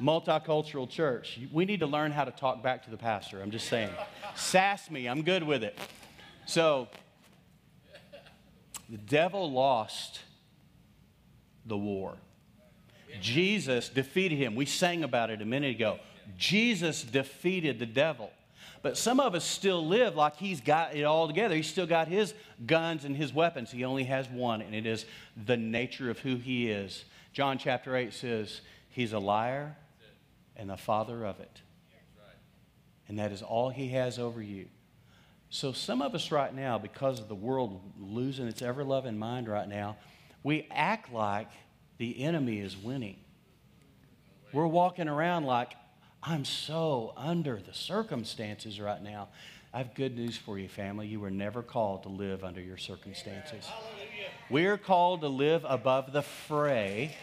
Multicultural church. We need to learn how to talk back to the pastor. I'm just saying. Sass me. I'm good with it. So, the devil lost the war. Jesus defeated him. We sang about it a minute ago. Jesus defeated the devil. But some of us still live like he's got it all together. He's still got his guns and his weapons. He only has one, and it is the nature of who he is. John chapter 8 says, He's a liar and the father of it. And that is all he has over you. So, some of us right now, because of the world losing its ever loving mind right now, we act like the enemy is winning. We're walking around like, I'm so under the circumstances right now. I have good news for you, family. You were never called to live under your circumstances. We are called to live above the fray.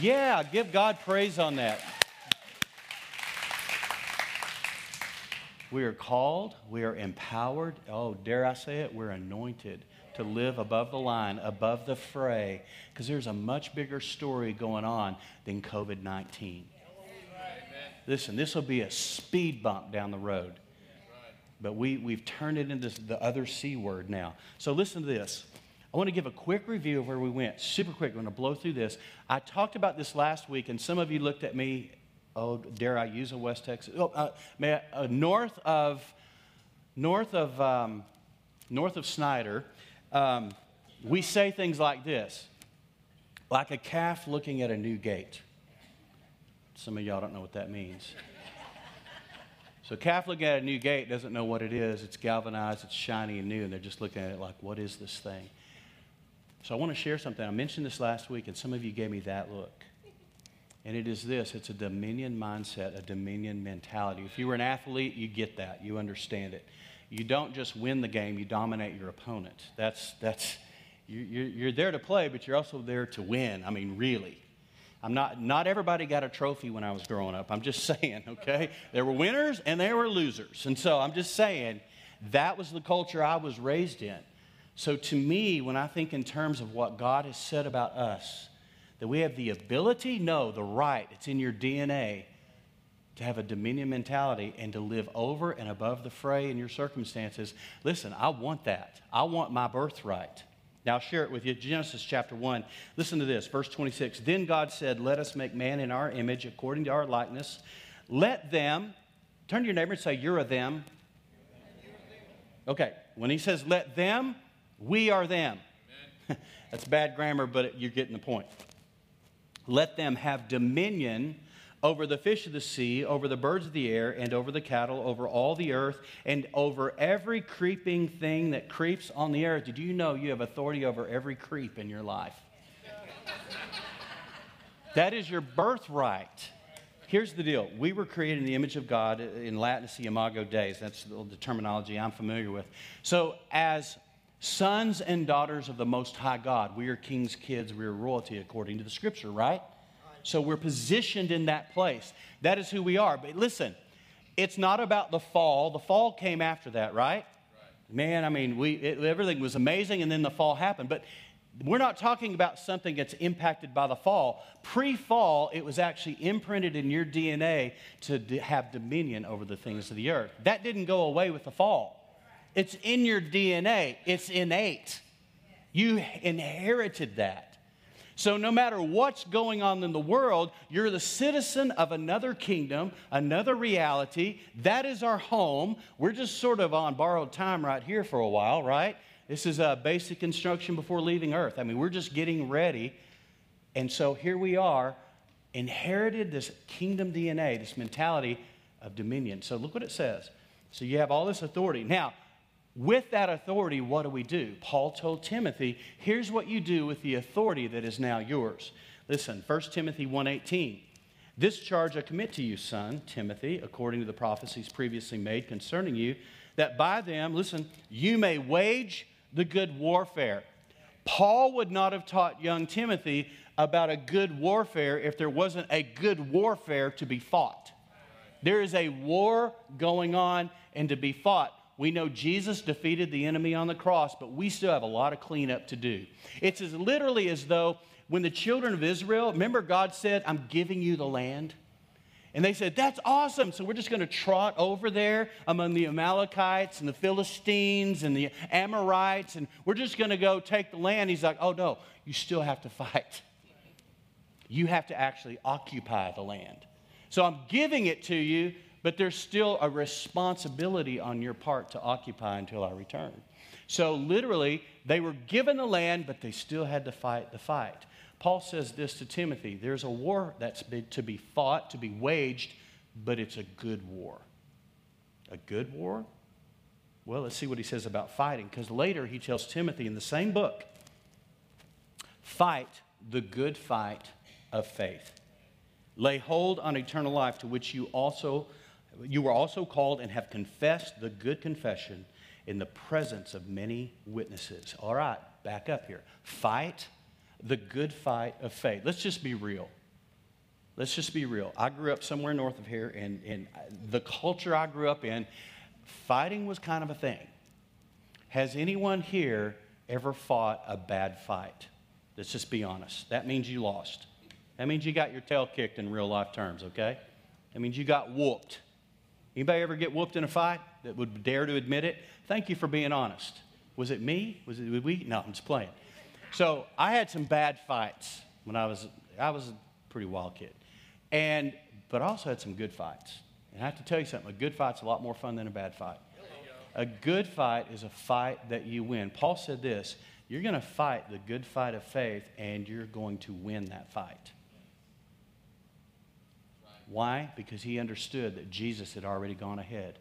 Yeah, give God praise on that. We are called, we are empowered. Oh, dare I say it? We're anointed to live above the line, above the fray, because there's a much bigger story going on than COVID 19. Listen, this will be a speed bump down the road. But we, we've turned it into the other C word now. So listen to this. I want to give a quick review of where we went. Super quick. I'm going to blow through this. I talked about this last week, and some of you looked at me. Oh, dare I use a West Texas? Oh, uh, I, uh, north of north of um, north of Snyder, um, we say things like this, like a calf looking at a new gate. Some of y'all don't know what that means. So, calf looking at a new gate doesn't know what it is. It's galvanized, it's shiny and new, and they're just looking at it like, what is this thing? So, I want to share something. I mentioned this last week, and some of you gave me that look. And it is this it's a dominion mindset, a dominion mentality. If you were an athlete, you get that, you understand it. You don't just win the game, you dominate your opponent. That's, that's, you, you're, you're there to play, but you're also there to win. I mean, really. I'm not, not everybody got a trophy when I was growing up. I'm just saying, okay? There were winners and there were losers. And so I'm just saying that was the culture I was raised in. So to me, when I think in terms of what God has said about us, that we have the ability, no, the right, it's in your DNA to have a dominion mentality and to live over and above the fray in your circumstances. Listen, I want that. I want my birthright. Now, I'll share it with you. Genesis chapter 1. Listen to this, verse 26. Then God said, Let us make man in our image, according to our likeness. Let them, turn to your neighbor and say, You're a them. Okay, when he says, Let them, we are them. That's bad grammar, but you're getting the point. Let them have dominion over the fish of the sea, over the birds of the air, and over the cattle, over all the earth, and over every creeping thing that creeps on the earth. Did you know you have authority over every creep in your life? that is your birthright. Here's the deal. We were created in the image of God in Latin, it's the imago Dei. That's the terminology I'm familiar with. So, as sons and daughters of the Most High God, we are king's kids, we are royalty according to the scripture, right? So we're positioned in that place. That is who we are. But listen, it's not about the fall. The fall came after that, right? right. Man, I mean, we, it, everything was amazing and then the fall happened. But we're not talking about something that's impacted by the fall. Pre fall, it was actually imprinted in your DNA to d- have dominion over the things of the earth. That didn't go away with the fall. It's in your DNA, it's innate. You inherited that. So, no matter what's going on in the world, you're the citizen of another kingdom, another reality. That is our home. We're just sort of on borrowed time right here for a while, right? This is a basic instruction before leaving earth. I mean, we're just getting ready. And so here we are, inherited this kingdom DNA, this mentality of dominion. So look what it says. So you have all this authority. Now, with that authority, what do we do? Paul told Timothy, here's what you do with the authority that is now yours. Listen, 1 Timothy 1:18. This charge I commit to you, son Timothy, according to the prophecies previously made concerning you, that by them, listen, you may wage the good warfare. Paul would not have taught young Timothy about a good warfare if there wasn't a good warfare to be fought. There is a war going on and to be fought. We know Jesus defeated the enemy on the cross, but we still have a lot of cleanup to do. It's as literally as though when the children of Israel, remember God said, I'm giving you the land? And they said, That's awesome. So we're just going to trot over there among the Amalekites and the Philistines and the Amorites, and we're just going to go take the land. He's like, Oh, no, you still have to fight. You have to actually occupy the land. So I'm giving it to you, but there's still a responsibility on your part to occupy until I return. So literally, they were given the land, but they still had to fight the fight. Paul says this to Timothy there's a war that's to be fought, to be waged, but it's a good war. A good war? Well, let's see what he says about fighting, because later he tells Timothy in the same book fight the good fight of faith. Lay hold on eternal life to which you also you were also called and have confessed the good confession in the presence of many witnesses. All right, back up here. Fight the good fight of faith. Let's just be real. Let's just be real. I grew up somewhere north of here, and, and the culture I grew up in, fighting was kind of a thing. Has anyone here ever fought a bad fight? Let's just be honest. That means you lost. That means you got your tail kicked in real life terms, okay? That means you got whooped. Anybody ever get whooped in a fight that would dare to admit it? Thank you for being honest. Was it me? Was it we? No, I'm just playing. So I had some bad fights when I was I was a pretty wild kid, and but I also had some good fights. And I have to tell you something: a good fight's a lot more fun than a bad fight. A good fight is a fight that you win. Paul said this: you're going to fight the good fight of faith, and you're going to win that fight. Why? Because he understood that Jesus had already gone ahead.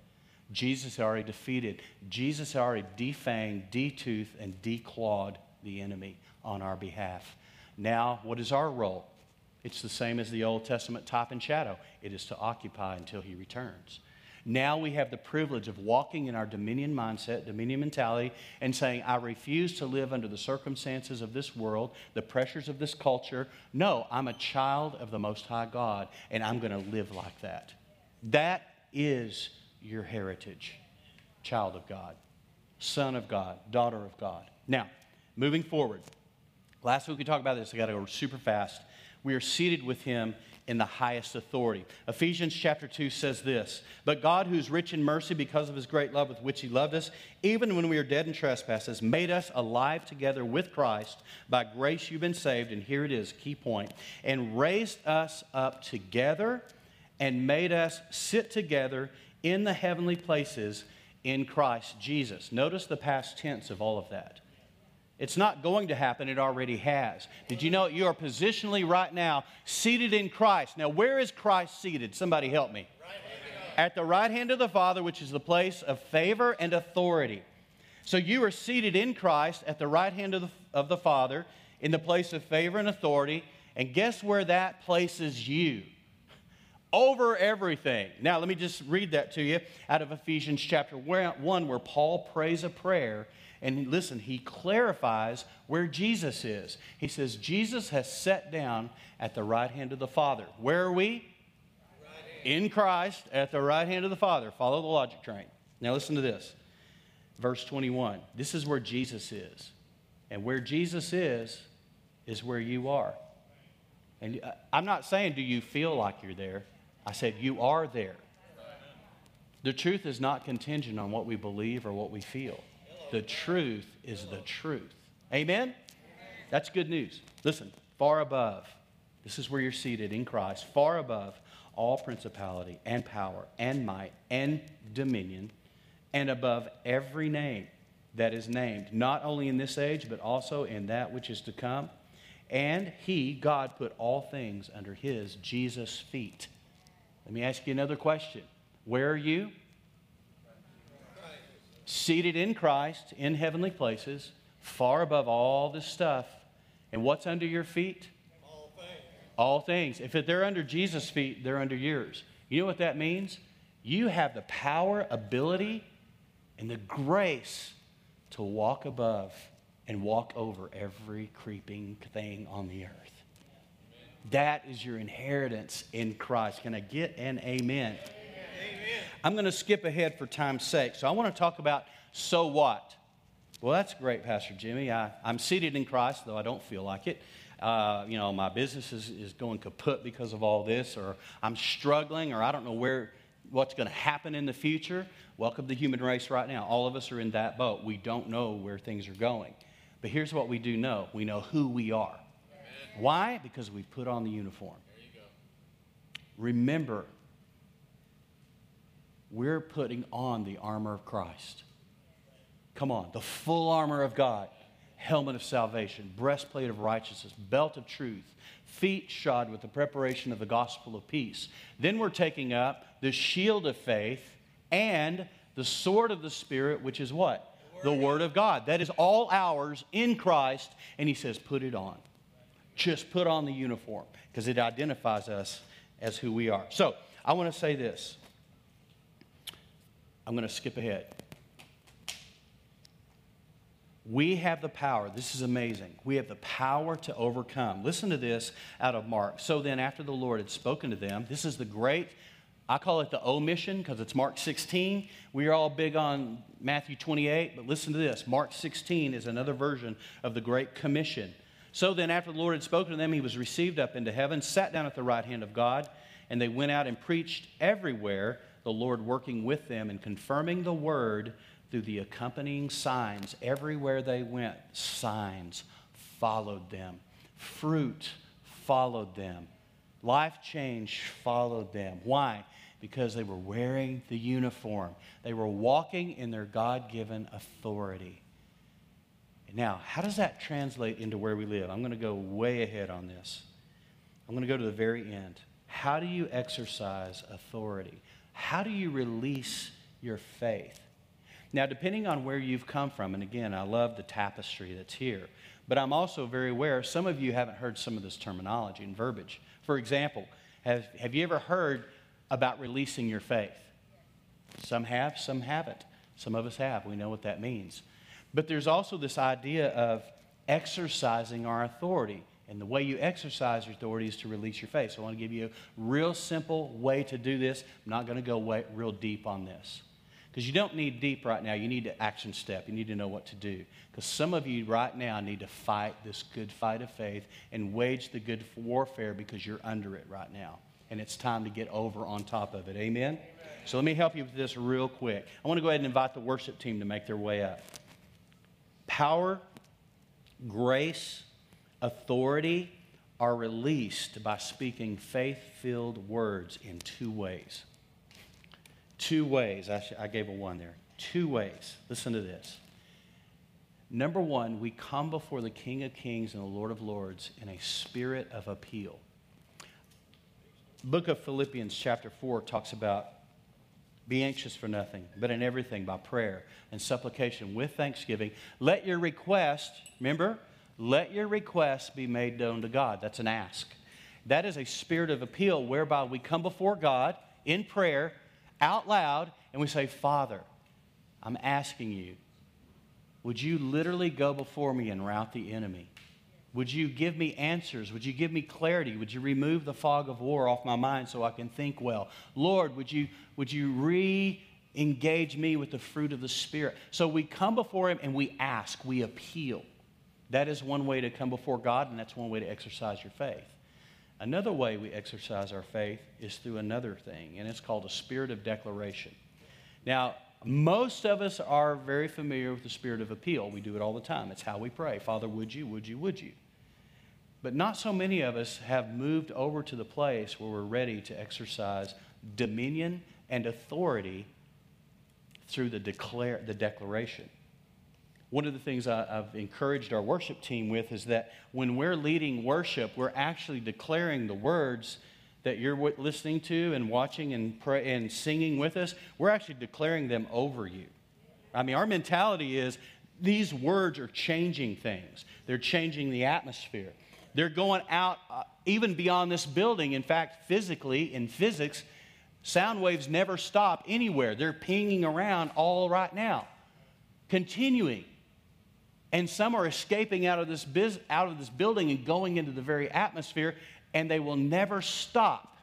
Jesus had already defeated. Jesus had already defanged, detoothed, and declawed the enemy on our behalf. Now, what is our role? It's the same as the Old Testament type and shadow. It is to occupy until he returns. Now we have the privilege of walking in our dominion mindset, dominion mentality, and saying, I refuse to live under the circumstances of this world, the pressures of this culture. No, I'm a child of the Most High God, and I'm going to live like that. That is your heritage, child of God, son of God, daughter of God. Now, moving forward. Last week we talked about this. I got to go super fast. We are seated with him in the highest authority. Ephesians chapter 2 says this But God, who's rich in mercy because of his great love with which he loved us, even when we were dead in trespasses, made us alive together with Christ. By grace you've been saved, and here it is, key point, and raised us up together and made us sit together in the heavenly places in Christ Jesus. Notice the past tense of all of that. It's not going to happen, it already has. Did you know you are positionally right now seated in Christ? Now, where is Christ seated? Somebody help me. At the right hand of the Father, which is the place of favor and authority. So you are seated in Christ at the right hand of the, of the Father in the place of favor and authority. And guess where that places you? Over everything. Now, let me just read that to you out of Ephesians chapter 1, where Paul prays a prayer and listen, he clarifies where Jesus is. He says, Jesus has sat down at the right hand of the Father. Where are we? In Christ at the right hand of the Father. Follow the logic train. Now listen to this. Verse 21. This is where Jesus is. And where Jesus is, is where you are. And uh, I'm not saying, do you feel like you're there? I said, you are there. The truth is not contingent on what we believe or what we feel. The truth is the truth. Amen? That's good news. Listen, far above, this is where you're seated in Christ, far above all principality and power and might and dominion, and above every name that is named, not only in this age, but also in that which is to come, And he, God, put all things under his, Jesus' feet. Let me ask you another question. Where are you? Seated in Christ in heavenly places, far above all this stuff. And what's under your feet? All things. All things. If they're under Jesus' feet, they're under yours. You know what that means? You have the power, ability, and the grace to walk above and walk over every creeping thing on the earth. That is your inheritance in Christ. Can I get an amen? I'm going to skip ahead for time's sake. So I want to talk about so what. Well, that's great, Pastor Jimmy. I, I'm seated in Christ, though I don't feel like it. Uh, you know, my business is, is going kaput because of all this, or I'm struggling, or I don't know where what's going to happen in the future. Welcome to the human race right now. All of us are in that boat. We don't know where things are going. But here's what we do know we know who we are. Why? Because we put on the uniform. Remember, we're putting on the armor of Christ. Come on, the full armor of God, helmet of salvation, breastplate of righteousness, belt of truth, feet shod with the preparation of the gospel of peace. Then we're taking up the shield of faith and the sword of the Spirit, which is what? The Word of God. That is all ours in Christ, and He says, put it on. Just put on the uniform because it identifies us as who we are. So I want to say this. I'm going to skip ahead. We have the power. This is amazing. We have the power to overcome. Listen to this out of Mark. So then, after the Lord had spoken to them, this is the great, I call it the omission because it's Mark 16. We are all big on Matthew 28, but listen to this. Mark 16 is another version of the Great Commission. So then, after the Lord had spoken to them, he was received up into heaven, sat down at the right hand of God, and they went out and preached everywhere, the Lord working with them and confirming the word through the accompanying signs. Everywhere they went, signs followed them, fruit followed them, life change followed them. Why? Because they were wearing the uniform, they were walking in their God given authority. Now, how does that translate into where we live? I'm going to go way ahead on this. I'm going to go to the very end. How do you exercise authority? How do you release your faith? Now, depending on where you've come from, and again, I love the tapestry that's here, but I'm also very aware some of you haven't heard some of this terminology and verbiage. For example, have, have you ever heard about releasing your faith? Some have, some haven't. Some of us have. We know what that means. But there's also this idea of exercising our authority. And the way you exercise your authority is to release your faith. So I want to give you a real simple way to do this. I'm not going to go way, real deep on this. Because you don't need deep right now. You need to action step. You need to know what to do. Because some of you right now need to fight this good fight of faith and wage the good warfare because you're under it right now. And it's time to get over on top of it. Amen? Amen. So let me help you with this real quick. I want to go ahead and invite the worship team to make their way up. Power, grace, authority are released by speaking faith filled words in two ways. Two ways. I, sh- I gave a one there. Two ways. Listen to this. Number one, we come before the King of Kings and the Lord of Lords in a spirit of appeal. Book of Philippians, chapter 4, talks about be anxious for nothing, but in everything by prayer and supplication with thanksgiving. Let your request, remember, let your request be made known to God. That's an ask. That is a spirit of appeal whereby we come before God in prayer out loud and we say, Father, I'm asking you, would you literally go before me and rout the enemy? Would you give me answers? Would you give me clarity? Would you remove the fog of war off my mind so I can think well? Lord, would you, would you re engage me with the fruit of the Spirit? So we come before Him and we ask, we appeal. That is one way to come before God, and that's one way to exercise your faith. Another way we exercise our faith is through another thing, and it's called a spirit of declaration. Now, most of us are very familiar with the spirit of appeal. We do it all the time. It's how we pray Father, would you, would you, would you? But not so many of us have moved over to the place where we're ready to exercise dominion and authority through the, declare, the declaration. One of the things I, I've encouraged our worship team with is that when we're leading worship, we're actually declaring the words that you're listening to and watching and, pray, and singing with us. We're actually declaring them over you. I mean, our mentality is these words are changing things, they're changing the atmosphere. They're going out uh, even beyond this building. In fact, physically, in physics, sound waves never stop anywhere. They're pinging around all right now, continuing. And some are escaping out of this, biz- out of this building and going into the very atmosphere, and they will never stop.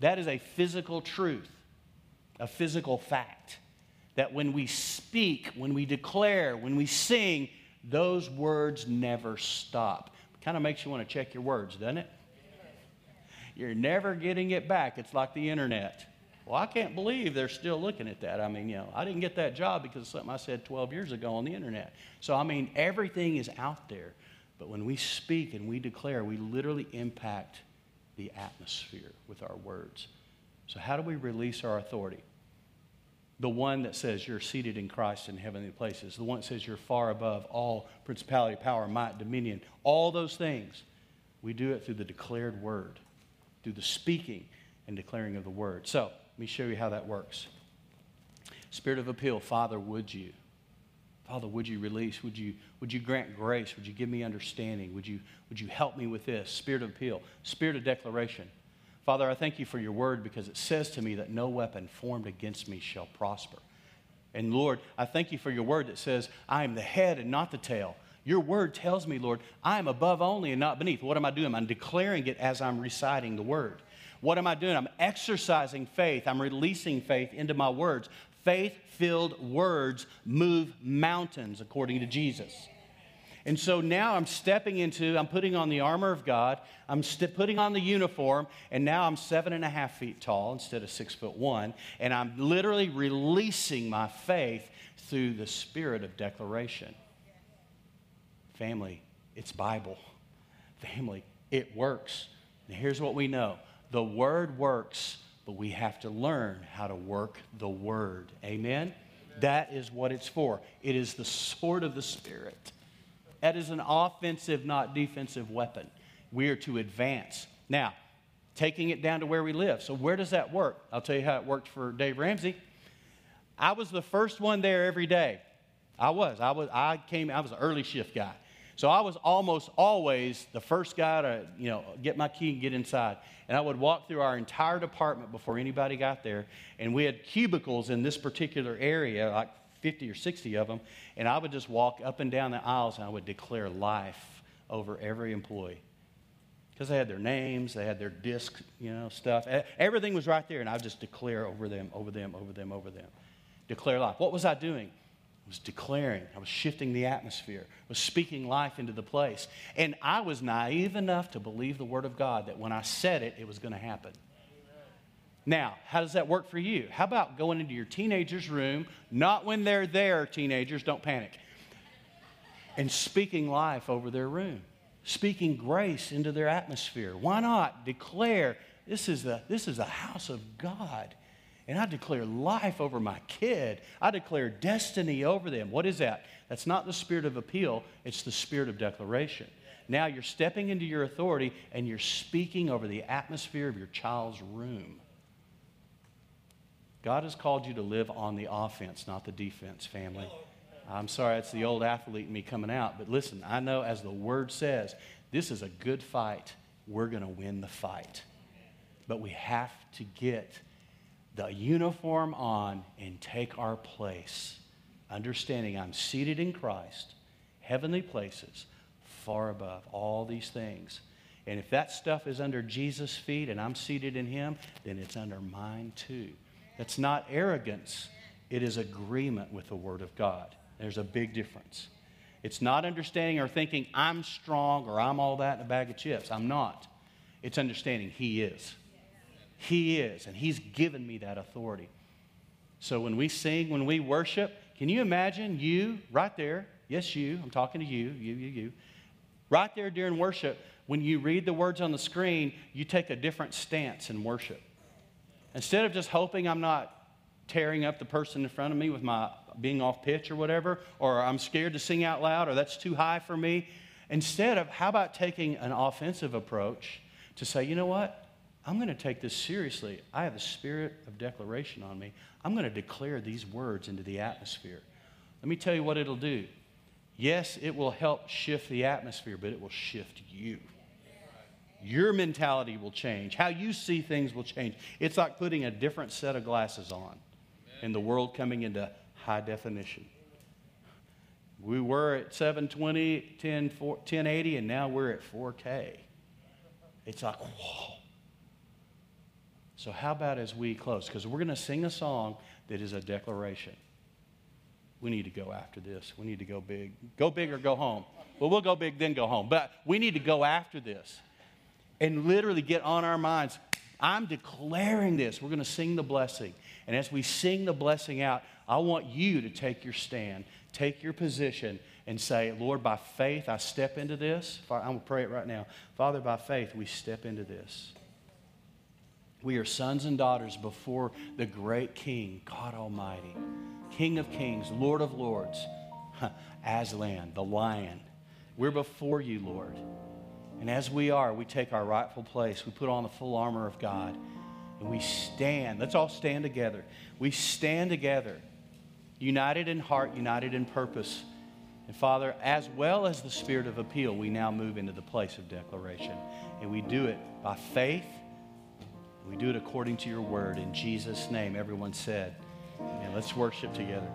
That is a physical truth, a physical fact that when we speak, when we declare, when we sing, those words never stop. Kind of makes you want to check your words, doesn't it? You're never getting it back. It's like the internet. Well, I can't believe they're still looking at that. I mean, you know, I didn't get that job because of something I said 12 years ago on the internet. So, I mean, everything is out there. But when we speak and we declare, we literally impact the atmosphere with our words. So, how do we release our authority? the one that says you're seated in Christ in heavenly places, the one that says you're far above all principality, power, might, dominion, all those things. We do it through the declared word, through the speaking and declaring of the word. So, me show you how that works. Spirit of appeal, Father, would you? Father, would you release? Would you, would you grant grace? Would you give me understanding? Would you, would you help me with this? Spirit of appeal, spirit of declaration. Father, I thank you for your word because it says to me that no weapon formed against me shall prosper. And Lord, I thank you for your word that says, I am the head and not the tail. Your word tells me, Lord, I am above only and not beneath. What am I doing? I'm declaring it as I'm reciting the word. What am I doing? I'm exercising faith. I'm releasing faith into my words. Faith filled words move mountains, according to Jesus. And so now I'm stepping into, I'm putting on the armor of God, I'm st- putting on the uniform, and now I'm seven and a half feet tall instead of six foot one, and I'm literally releasing my faith through the spirit of declaration. Family, it's Bible. Family, it works. Here's what we know the word works, but we have to learn how to work the word. Amen? That is what it's for. It is the sword of the Spirit. That is an offensive, not defensive weapon. We are to advance. Now, taking it down to where we live. So, where does that work? I'll tell you how it worked for Dave Ramsey. I was the first one there every day. I was. I was. I came. I was an early shift guy. So I was almost always the first guy to, you know, get my key and get inside. And I would walk through our entire department before anybody got there. And we had cubicles in this particular area, like 50 or 60 of them. And I would just walk up and down the aisles and I would declare life over every employee. Because they had their names, they had their disc, you know, stuff. Everything was right there. And I would just declare over them, over them, over them, over them. Declare life. What was I doing? I was declaring. I was shifting the atmosphere. I was speaking life into the place. And I was naive enough to believe the word of God that when I said it, it was going to happen. Now, how does that work for you? How about going into your teenager's room, not when they're there, teenagers, don't panic, and speaking life over their room, speaking grace into their atmosphere? Why not declare this is the, this is the house of God? And I declare life over my kid. I declare destiny over them. What is that? That's not the spirit of appeal, it's the spirit of declaration. Now you're stepping into your authority and you're speaking over the atmosphere of your child's room. God has called you to live on the offense, not the defense, family. I'm sorry, it's the old athlete in me coming out, but listen, I know as the word says, this is a good fight. We're going to win the fight. But we have to get the uniform on and take our place, understanding I'm seated in Christ, heavenly places, far above all these things. And if that stuff is under Jesus' feet and I'm seated in Him, then it's under mine too. That's not arrogance, it is agreement with the Word of God. There's a big difference. It's not understanding or thinking I'm strong or I'm all that in a bag of chips. I'm not. It's understanding He is. He is, and He's given me that authority. So when we sing, when we worship, can you imagine you right there? Yes, you. I'm talking to you, you, you, you. Right there during worship, when you read the words on the screen, you take a different stance in worship. Instead of just hoping I'm not tearing up the person in front of me with my being off pitch or whatever, or I'm scared to sing out loud, or that's too high for me. Instead of, how about taking an offensive approach to say, you know what? I'm going to take this seriously. I have the spirit of declaration on me. I'm going to declare these words into the atmosphere. Let me tell you what it'll do. Yes, it will help shift the atmosphere, but it will shift you. Your mentality will change. How you see things will change. It's like putting a different set of glasses on and the world coming into high definition. We were at 720, 10, 4, 1080, and now we're at 4K. It's like, whoa. So, how about as we close? Because we're going to sing a song that is a declaration. We need to go after this. We need to go big. Go big or go home. Well, we'll go big, then go home. But we need to go after this and literally get on our minds. I'm declaring this. We're going to sing the blessing. And as we sing the blessing out, I want you to take your stand, take your position, and say, Lord, by faith, I step into this. I'm going to pray it right now. Father, by faith, we step into this. We are sons and daughters before the great King, God Almighty, King of kings, Lord of lords, Aslan, the lion. We're before you, Lord. And as we are, we take our rightful place. We put on the full armor of God and we stand. Let's all stand together. We stand together, united in heart, united in purpose. And Father, as well as the spirit of appeal, we now move into the place of declaration. And we do it by faith. We do it according to your word. In Jesus' name, everyone said. And let's worship together.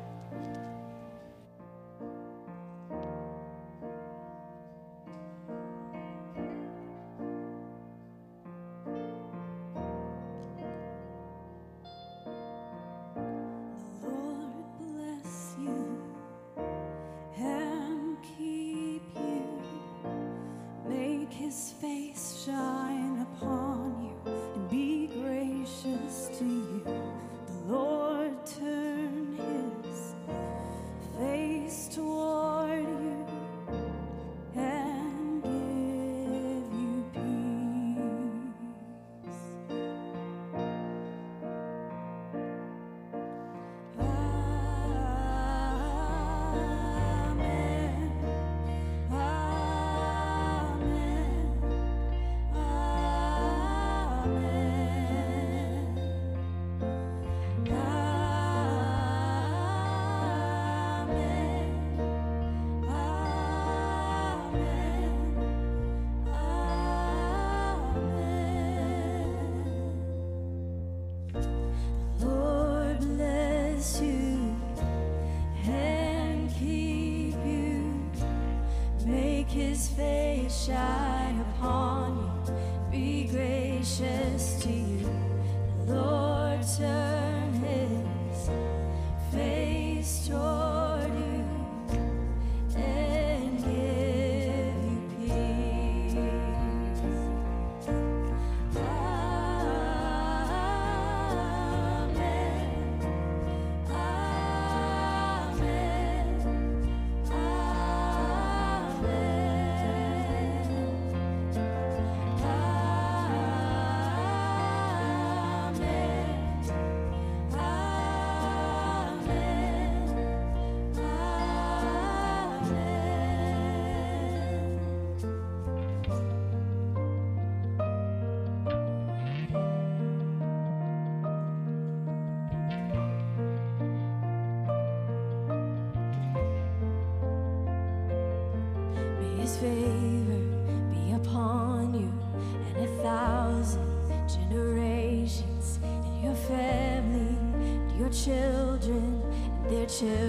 And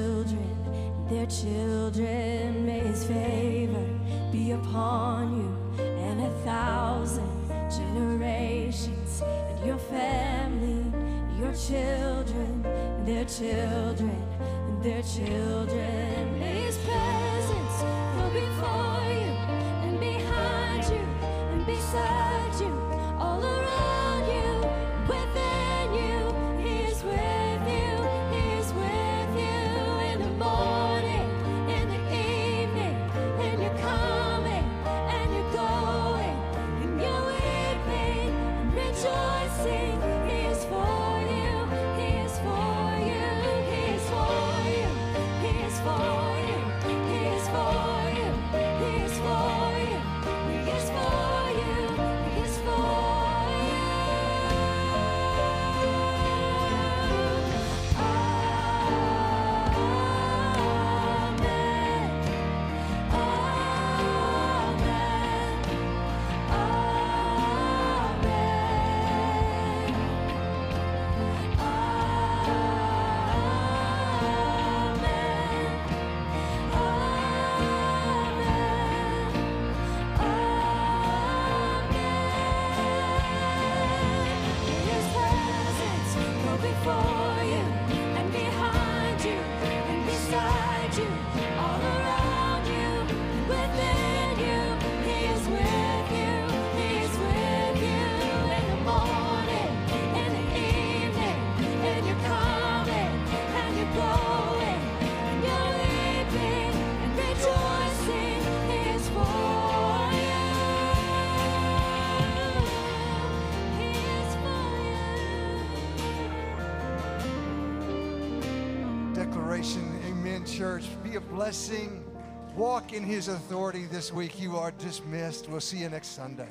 a blessing. Walk in his authority this week. You are dismissed. We'll see you next Sunday.